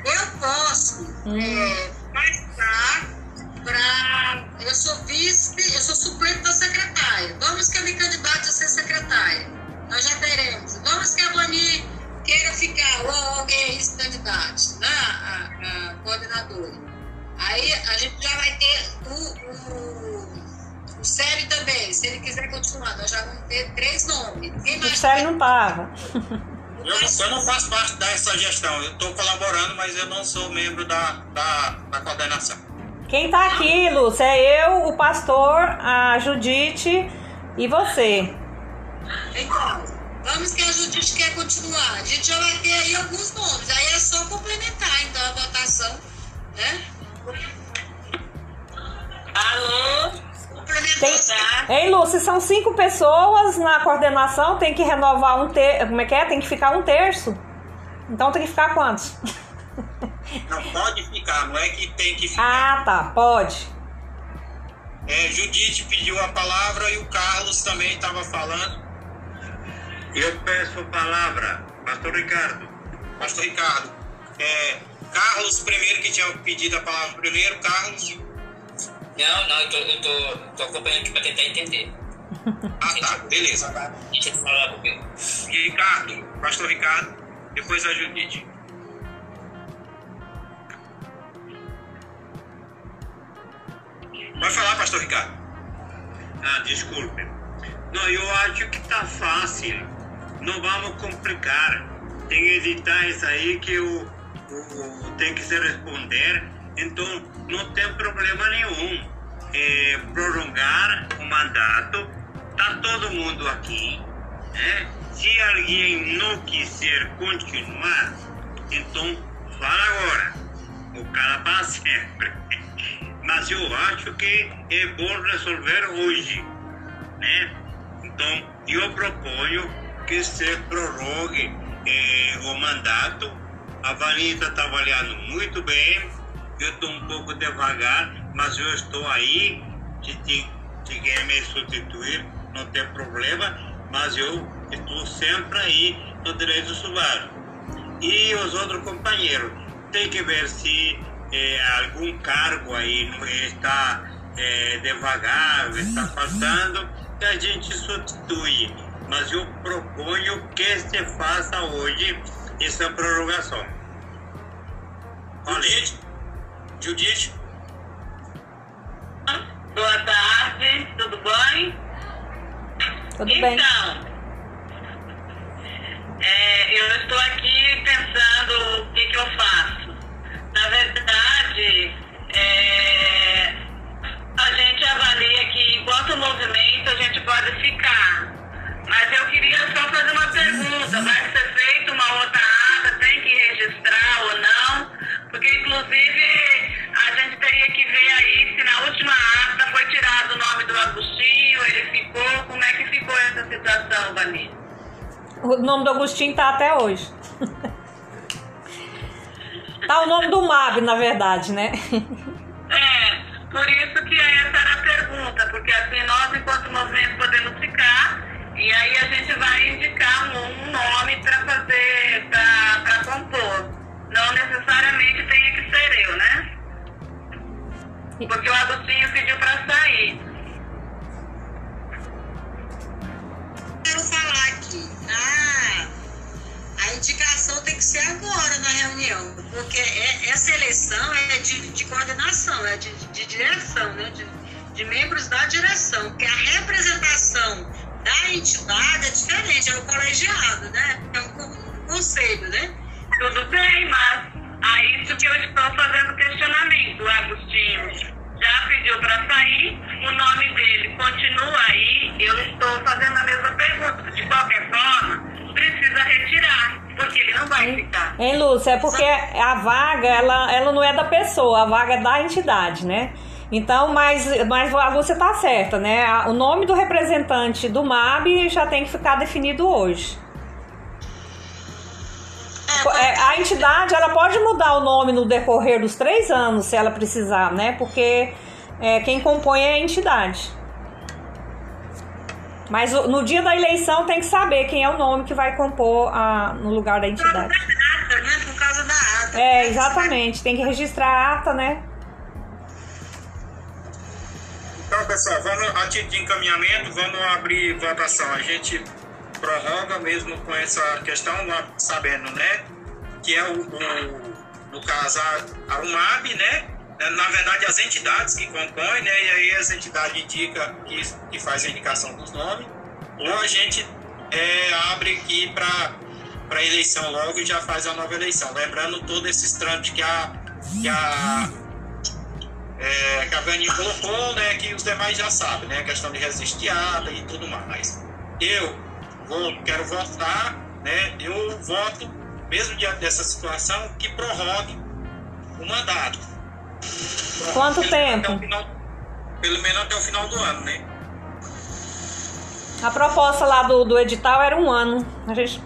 Eu posso é, passar para. Eu sou vice, eu sou suplente da secretária. Vamos que eu me candidato a ser secretária. Nós já teremos. Vamos que a Vani queira ficar, ou alguém se candidate, né? A, a coordenadora. Aí a gente já vai ter o, o, o Sérgio também, se ele quiser continuar. Nós já vamos ter três nomes. Quem O mais Sérgio não tava. Eu, eu não faço parte dessa gestão. Eu estou colaborando, mas eu não sou membro da, da, da coordenação. Quem tá aqui, Lúcia, é eu, o pastor, a Judite e você. Então, vamos que a Judite quer continuar. A gente já vai ter aí alguns nomes. Aí é só complementar, então, a votação, né? Alô? Complementar. Tem... Tá. Hein, Lúcia, são cinco pessoas na coordenação, tem que renovar um terço. Como é que é? Tem que ficar um terço. Então tem que ficar quantos? Não pode ficar, não é que tem que ficar. Ah, tá, pode. É, Judite pediu a palavra e o Carlos também estava falando. Eu peço a palavra, Pastor Ricardo. Pastor Ricardo. É, Carlos primeiro, que tinha pedido a palavra primeiro. Carlos. Não, não, eu tô, eu tô, tô acompanhando aqui pra tentar entender. Ah, tá, beleza. Deixa eu falar comigo. Ricardo, Pastor Ricardo. Depois a Judite. Vai falar, Pastor Ricardo. Ah, desculpe. Não, eu acho que tá fácil. Não vamos complicar. Tem isso aí que o, o- tem que se responder. Então, não tem problema nenhum. É, prolongar o mandato. Tá todo mundo aqui. Né? Se alguém não quiser continuar, então fala agora. O cara para sempre. Mas eu acho que é bom resolver hoje, né? Então, eu proponho que se prorrogue eh, o mandato. A Vanita está trabalhando muito bem. Eu estou um pouco devagar, mas eu estou aí. Se, se quer me substituir, não tem problema. Mas eu estou sempre aí no direito sumário. E os outros companheiros, tem que ver se eh, algum cargo aí não está eh, devagar, está faltando, e a gente substitui. Mas eu proponho que se faça hoje essa prorrogação. Judite. Judite. Boa tarde, tudo bem? Tudo bem. Então, é, eu estou aqui pensando o que, que eu faço. Na verdade, é, a gente avalia que enquanto movimento a gente pode ficar. Mas eu queria só fazer uma pergunta. Vai ser feita uma outra ata? Tem que registrar ou não? Porque, inclusive, a gente teria que ver aí se na última ata foi tirado o nome do Agostinho, ele ficou. Como é que ficou essa situação, Vani? O nome do Agostinho tá até hoje. tá o nome do MAB, na verdade, né? É, por isso que essa era a pergunta, porque assim nós, enquanto movimento, podemos ficar e aí a gente vai indicar um, nome para fazer, para compor. Não necessariamente tenha que ser eu, né? Porque o Agostinho pediu para sair. Quero falar aqui. Ah, a indicação tem que ser agora na reunião, porque é, essa eleição é de, de coordenação, é de, de direção, né? De, de membros da direção, porque a representação da entidade é diferente, é o colegiado, né? É um conselho, né? Tudo bem, mas a isso que eu estou fazendo questionamento. Agostinho já pediu para sair, o nome dele continua aí, eu estou fazendo a mesma pergunta. De qualquer forma, precisa retirar, porque ele não vai ficar. Hein, Lúcia? É porque a vaga, ela, ela não é da pessoa, a vaga é da entidade, né? Então, mas, mas a Lúcia tá certa, né? O nome do representante do MAB já tem que ficar definido hoje. É, a entidade ela pode mudar o nome no decorrer dos três anos, se ela precisar, né? Porque é, quem compõe é a entidade. Mas no dia da eleição tem que saber quem é o nome que vai compor a, no lugar da Por causa entidade. da ata, né? Por causa da ata. É, exatamente. Tem que registrar a ata, né? Então, pessoal, vamos, a título de encaminhamento, vamos abrir votação. A gente prorroga mesmo com essa questão, sabendo, né? Que é o, o- no caso, a, a UMAB, né? Na verdade, as entidades que compõem, né? E aí as entidades indicam que, que faz a indicação dos nomes. Ou a gente é, abre aqui para eleição logo e já faz a nova eleição. Lembrando todos esses trâmites que a, que a é, que a Vani colocou, né, que os demais já sabem, né, a questão de resistir ata e tudo mais. Eu vou, quero votar, né, eu voto, mesmo diante dessa situação, que prorrogue o mandato. Quanto Pelo tempo? final- pelo menos até o final do ano, né? A proposta lá do, do edital era um ano. A gente.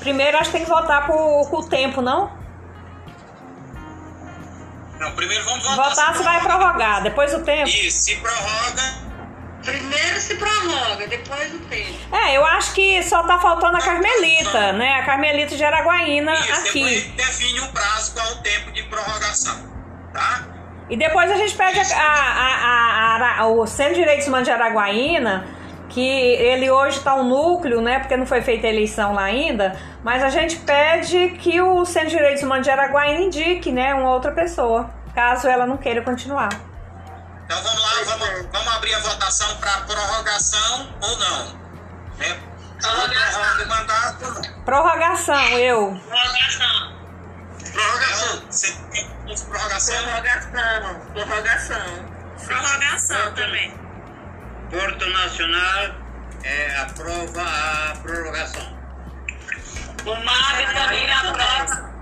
Primeiro acho que tem que votar por, por tempo, não? Não, primeiro vamos votar. Votar se vai prorrogar, depois o tempo. Isso, se prorroga, Primeiro se prorroga, depois o tempo. É, eu acho que só tá faltando a Carmelita, né? A Carmelita de Araguaína isso, depois aqui. define um prazo qual é o tempo de prorrogação, tá? E depois a gente pede a, a- a- a- o Centro de Direitos Humanos de Araguaína, que ele hoje está um núcleo, né? Porque não foi feita a eleição lá ainda, mas a gente pede que o Centro de Direitos Humanos de Araguaína indique, né, uma outra pessoa, caso ela não queira continuar. Então vamos lá, vamos, vamos abrir a votação para prorrogação ou não. Né? Ou prorroga o mandato ou não. Prorrogação, eu. Prorrogação. Prorrogação. Você tem prorrogação? Prorrogação. Prorrogação. Prorrogação também. Porto Nacional é, aprova a prorrogação. O MAB também aprova.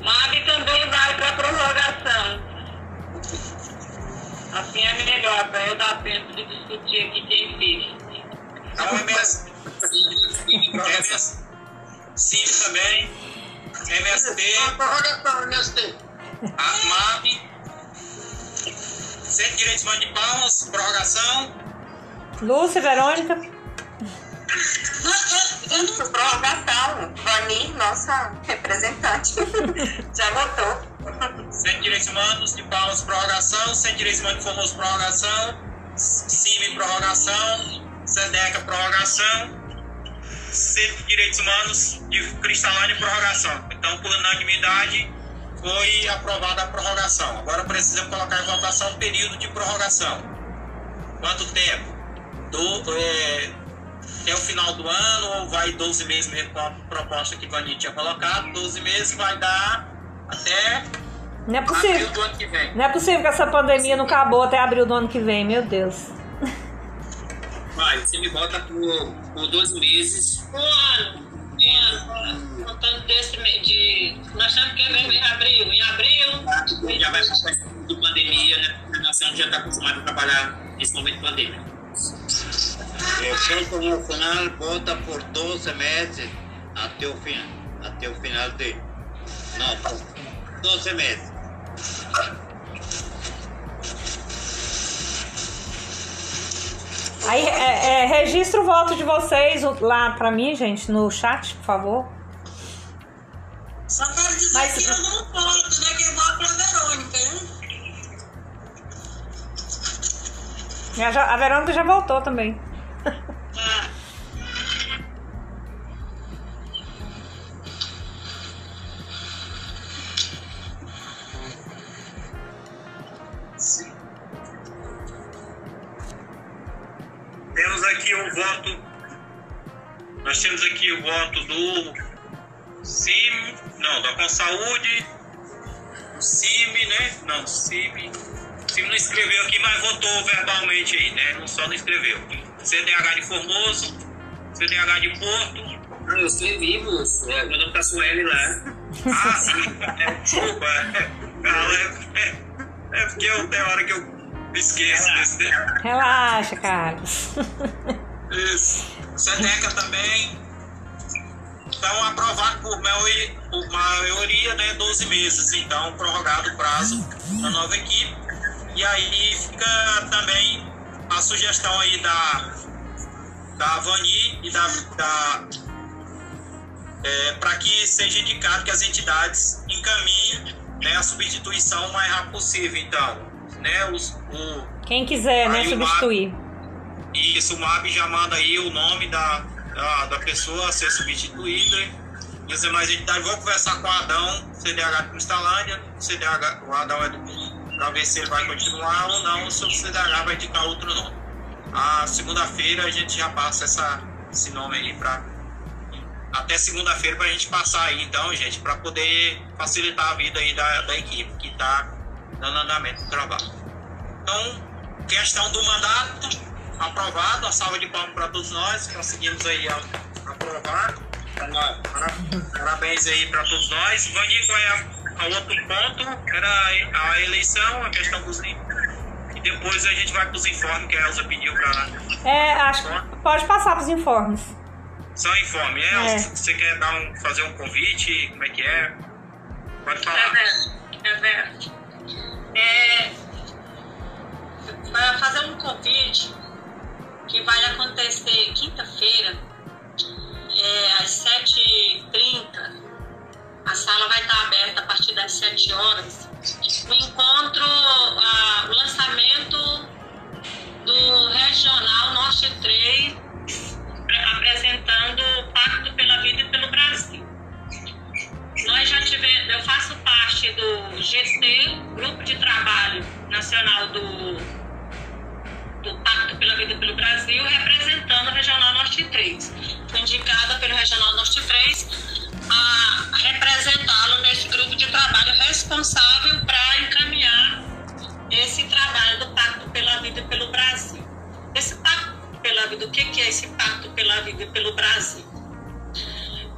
MAB também vai para prorrogação. Assim é melhor, para eu dar tempo de discutir aqui quem fica. Então MS. MS. CIV também. MST. Prorrogação, MST. A MAP. Centro de Direitos Humanos de Palmas. Prorrogação. Lúcia, Verônica. Isso, prorrogação. Vani, nossa representante, já votou. De Direitos Humanos de Palmas. Prorrogação. De Direitos Humanos de Formoso. Prorrogação. CIV. Prorrogação. SEDECA. Prorrogação. Centro de Direitos Humanos de Cristalândia. Prorrogação. Então, por unanimidade, foi aprovada a prorrogação. Agora precisamos colocar em votação o período de prorrogação. Quanto tempo? Do, é, até o final do ano ou vai 12 meses mesmo com a proposta que o Vani tinha colocado? 12 meses vai dar até Não é abril possível. do ano que vem. Não é possível que essa pandemia não acabou até abril do ano que vem, meu Deus. Vai, você me bota por, por 12 meses. Um ano. Um ano. Contando desse mês de. Nós estamos que em abril. Em abril. Já vai passar esse período de pandemia, né? A nação já está acostumada a trabalhar nesse momento pandêmico. O Porto Nacional vota por 12 meses até o final, até o final de. Não, por 12 meses. Aí, é, é, registra o voto de vocês lá pra mim, gente, no chat, por favor. Só quero dizer Mas- que eu não voto, né? Quem vota é a Verônica, né? A A Verônica já voltou também. Ah, CIM, não, da Consaúde, o CIM, né? Não, CIM. O CIM não escreveu aqui, mas votou verbalmente aí, né? Não só não escreveu. CDH de Formoso, CDH de Porto. Ah, eu escrevi, moço. É, meu nome tá Sueli lá. Ah, sim. É, desculpa. É, é, é porque eu, tem hora que eu esqueço desse. Relaxa, Carlos. Isso. Seneca também. Então, aprovado por maioria, por maioria, né, 12 meses. Então, prorrogado o prazo da nova equipe. E aí fica também a sugestão aí da, da Vani e da, da é, para que seja indicado que as entidades encaminhem né, a substituição o mais rápido possível. Então, né, os, o, Quem quiser, né, substituir. isso, o MAB já manda aí o nome da, da, da pessoa a ser substituída. E as demais entidades vão conversar com o Adão, CDH de Cristalândia, CDH, o Adão é do para ver se ele vai continuar ou não, se o CDH vai indicar outro nome. A segunda-feira a gente já passa essa, esse nome aí para até segunda-feira para a gente passar aí, então, gente, para poder facilitar a vida aí da, da equipe que está dando andamento no trabalho. Então, questão do mandato, aprovado, a salva de palmas para todos nós, conseguimos aí aprovar. Para- Parabéns aí para todos nós. Vani, qual é a outro ponto? Era a, eleição, a questão dos e depois a gente vai para os informes que a Elza pediu para É, acho que pode passar pros informes. só informe. É. Elza, você quer dar um, fazer um convite? Como é que é? Pode É falar. É verdade. É, para fazer um convite que vai acontecer quinta-feira, é, às 7h30. A sala vai estar aberta a partir das 7 horas. O encontro, ah, o lançamento do Regional Norte 3, apresentando o Pacto pela Vida e pelo Brasil. Nós já tivemos, eu faço parte do GT, Grupo de Trabalho Nacional do, pela Vida pelo Brasil, representando o Regional Norte 3. Fui indicada pelo Regional Norte 3 a representá-lo nesse grupo de trabalho responsável para encaminhar esse trabalho do Pacto pela Vida pelo Brasil. Esse Pacto pela Vida, o que é esse Pacto pela Vida pelo Brasil?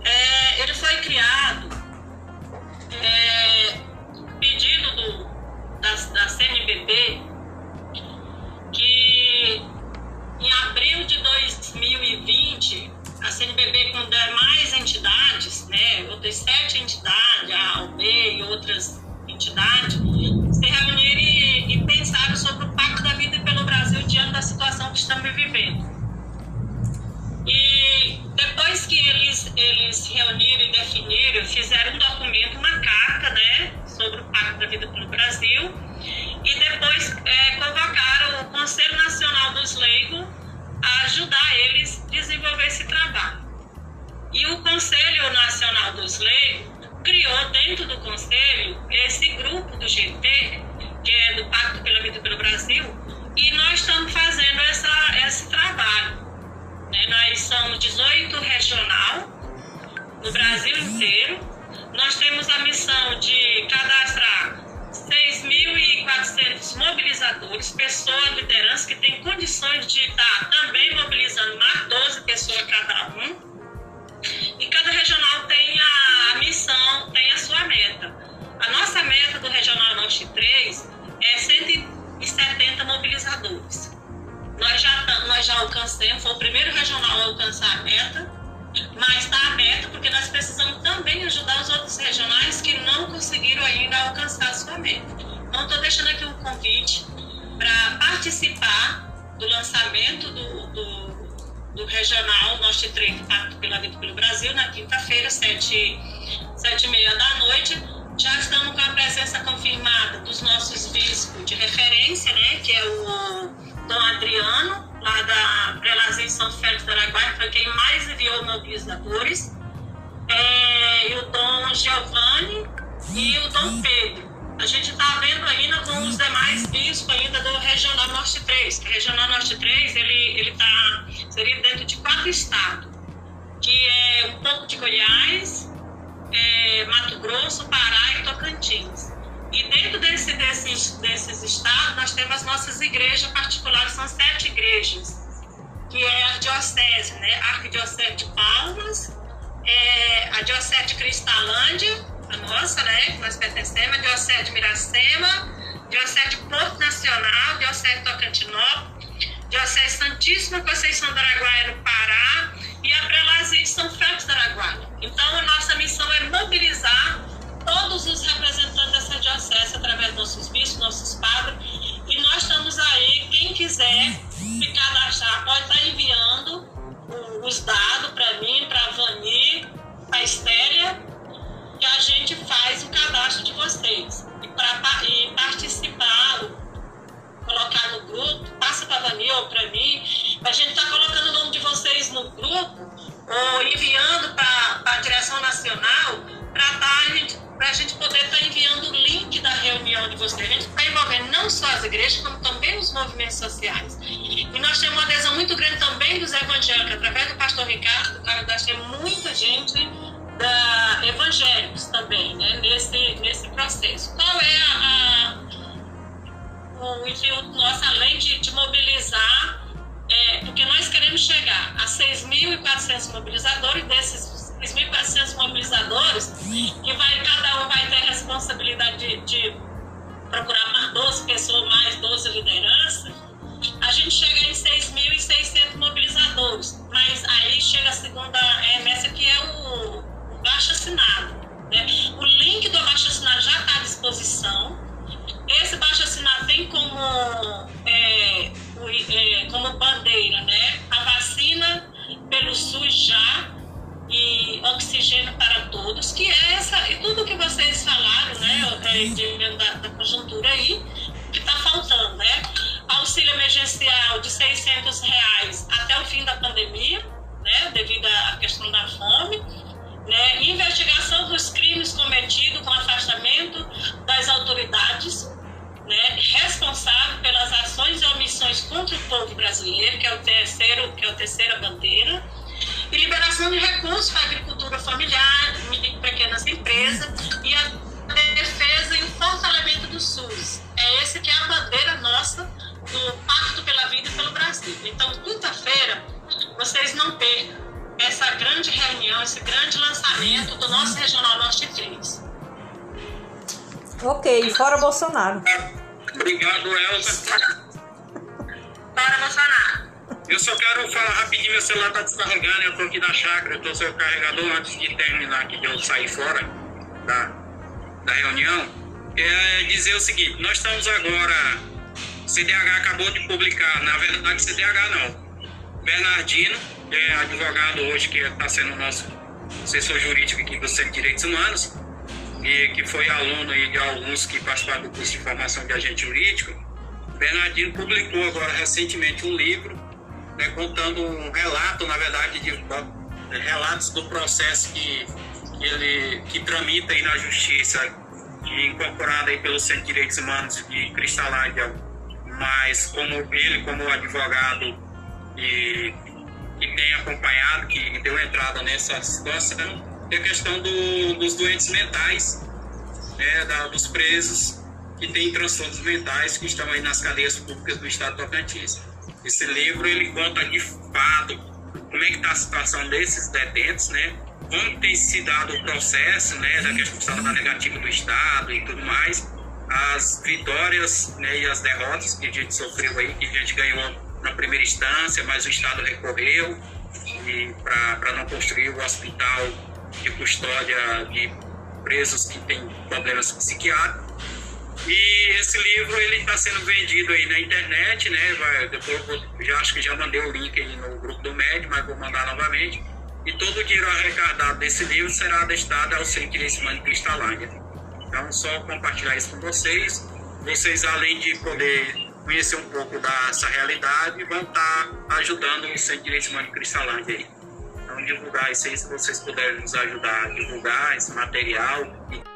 É, ele foi criado é, pedido do, da, da CNBB que em abril de 2020 a CNBB com demais entidades, né, outras sete entidades, a AOB e outras entidades, se reuniram e, e pensaram sobre o Pacto da Vida pelo Brasil diante da situação que estamos vivendo. E depois que eles, eles reuniram e definiram, fizeram um documento, uma carta, né, sobre o Pacto da Vida pelo Brasil, e depois é, convocaram o Conselho Nacional dos Leigos a ajudar eles a desenvolver esse trabalho. E o Conselho Nacional dos Leigos criou dentro do Conselho esse grupo do GT, que é do Pacto pela Vida pelo Brasil, e nós estamos fazendo essa, esse trabalho. né? Nós somos 18 regional no Brasil inteiro. Nós temos a missão de cadastrar 6.400 mobilizadores, pessoas, lideranças que têm condições de estar também mobilizando mais 12 pessoas cada um. E cada regional tem a, missão, tem a sua meta. A nossa meta do Regional Norte 3 é 170 mobilizadores. Nós já, nós já alcançamos, foi o primeiro regional a alcançar a meta, mas está aberto porque nós precisamos também ajudar os outros regionais meta. Então, estou deixando aqui um convite para participar do lançamento do, do, do Regional Norte 3 Pacto pela Vida pelo Brasil, na quinta-feira, sete, sete e meia da noite. Já estamos com a presença confirmada dos nossos bispos de referência, né, que é o Dom Adriano, lá da Prelazia São Félix do Araguaia, que foi quem mais enviou mobilizadores, é, e o Dom Giovanni e o Dom Pedro. A gente está vendo ainda com os demais bispos ainda do Regional Norte 3. O Regional Norte 3, ele, ele tá, seria dentro de quatro estados, que é um pouco de Goiás, é, Mato Grosso, Pará e Tocantins. E dentro desse, desses, desses estados, nós temos as nossas igrejas particulares, são sete igrejas, que é a diocese, né? Arquidiocese de Palmas, é, a Diocese de Cristalândia, a nossa, né? Que nós pertencemos, Diocese de Miracema, Diocese de Porto Nacional, Diocese de Tocantinópolis, Diocese Santíssima Conceição do Araguaia, no Pará, e a Prelazia de São Francisco do Araguaia. Então, a nossa missão é mobilizar todos os representantes dessa diocese através dos nossos bispos, nossos padres, e nós estamos aí, quem quiser se cadastrar, pode estar enviando os dados para mim, para a Vani, para a Estélia, que a gente faz o cadastro de vocês. E para participar, colocar no grupo, passa para a Vani ou para mim, a gente está colocando o nome de vocês no grupo, ou enviando para a direção nacional, para tá, a gente poder estar tá enviando o link da reunião de vocês. A gente está envolvendo não só as igrejas, como também os movimentos sociais. E nós temos uma adesão muito grande também dos evangélicos, através do pastor Ricardo, nós temos muita gente da evangélicos também, né, nesse, nesse processo. Qual é a, a, o intuito nosso, além de, de mobilizar, é, porque nós queremos chegar a 6.400 mobilizadores, desses 3.400 mobilizadores, que vai, cada um vai ter a responsabilidade de, de procurar mais 12 pessoas, mais 12 lideranças, a gente chega em 6.600 mobilizadores. Mas aí chega a segunda remessa, que é o, o baixo assinado. Né? O link do abaixo assinado já está à disposição. Esse baixo assinado tem como, é, é, como bandeira né? a vacina pelo SUS já e oxigênio para todos, que é essa, e tudo que vocês falaram, né, é, da, da conjuntura aí, que está faltando, né? Auxílio emergencial de 600 reais até o fim da pandemia, né, devido à questão da fome, né? Investigação dos crimes cometidos com afastamento das autoridades, né, responsável pelas ações e omissões contra o povo brasileiro, que é o terceiro, que é a terceira bandeira e liberação de recursos para a agricultura familiar, pequenas empresas e a defesa e o fortalecimento do SUS. É esse que é a bandeira nossa do Pacto pela Vida e pelo Brasil. Então, quinta-feira, vocês não percam essa grande reunião, esse grande lançamento do nosso Regional Norte 3. Ok, fora Bolsonaro. Obrigado, Elza. Fora Bolsonaro. Eu só quero falar rapidinho, meu celular tá descarregando, eu tô aqui na chácara, eu tô seu carregador antes de terminar aqui, de eu sair fora da, da reunião. É dizer o seguinte, nós estamos agora, CDH acabou de publicar, na verdade CDH não, Bernardino, é advogado hoje, que está sendo nosso assessor jurídico aqui do Centro de Direitos Humanos, e que foi aluno de alguns que participaram do curso de formação de agente jurídico, Bernardino publicou agora recentemente um livro né, contando um relato, na verdade, de relatos do processo que, que ele que tramita aí na justiça e incorporado aí pelo Centro de Direitos Humanos de Cristalândia, mas como ele como advogado e que tem acompanhado, que deu entrada nessa situação, é a questão do, dos doentes mentais, né, da, dos presos que têm transtornos mentais que estão aí nas cadeias públicas do Estado do Tocantins. Esse livro ele conta de fato como é que está a situação desses detentos, né? Como tem se dado o processo, né, da questão da negativa do Estado e tudo mais, as vitórias né, e as derrotas que a gente sofreu aí, que a gente ganhou na primeira instância, mas o Estado recorreu para não construir o hospital de custódia de presos que têm problemas psiquiátricos. E esse livro ele está sendo vendido aí na internet, né? Vai, depois eu já acho que já mandei o link aí no grupo do MED, mas vou mandar novamente. E todo o dinheiro arrecadado desse livro será destinado ao Centro de Semana Cristalândia. Então, só compartilhar isso com vocês. Vocês, além de poder conhecer um pouco dessa realidade, vão estar tá ajudando o Centro de Semana Cristalândia aí. Então, divulgar isso aí, se vocês puderem nos ajudar a divulgar esse material e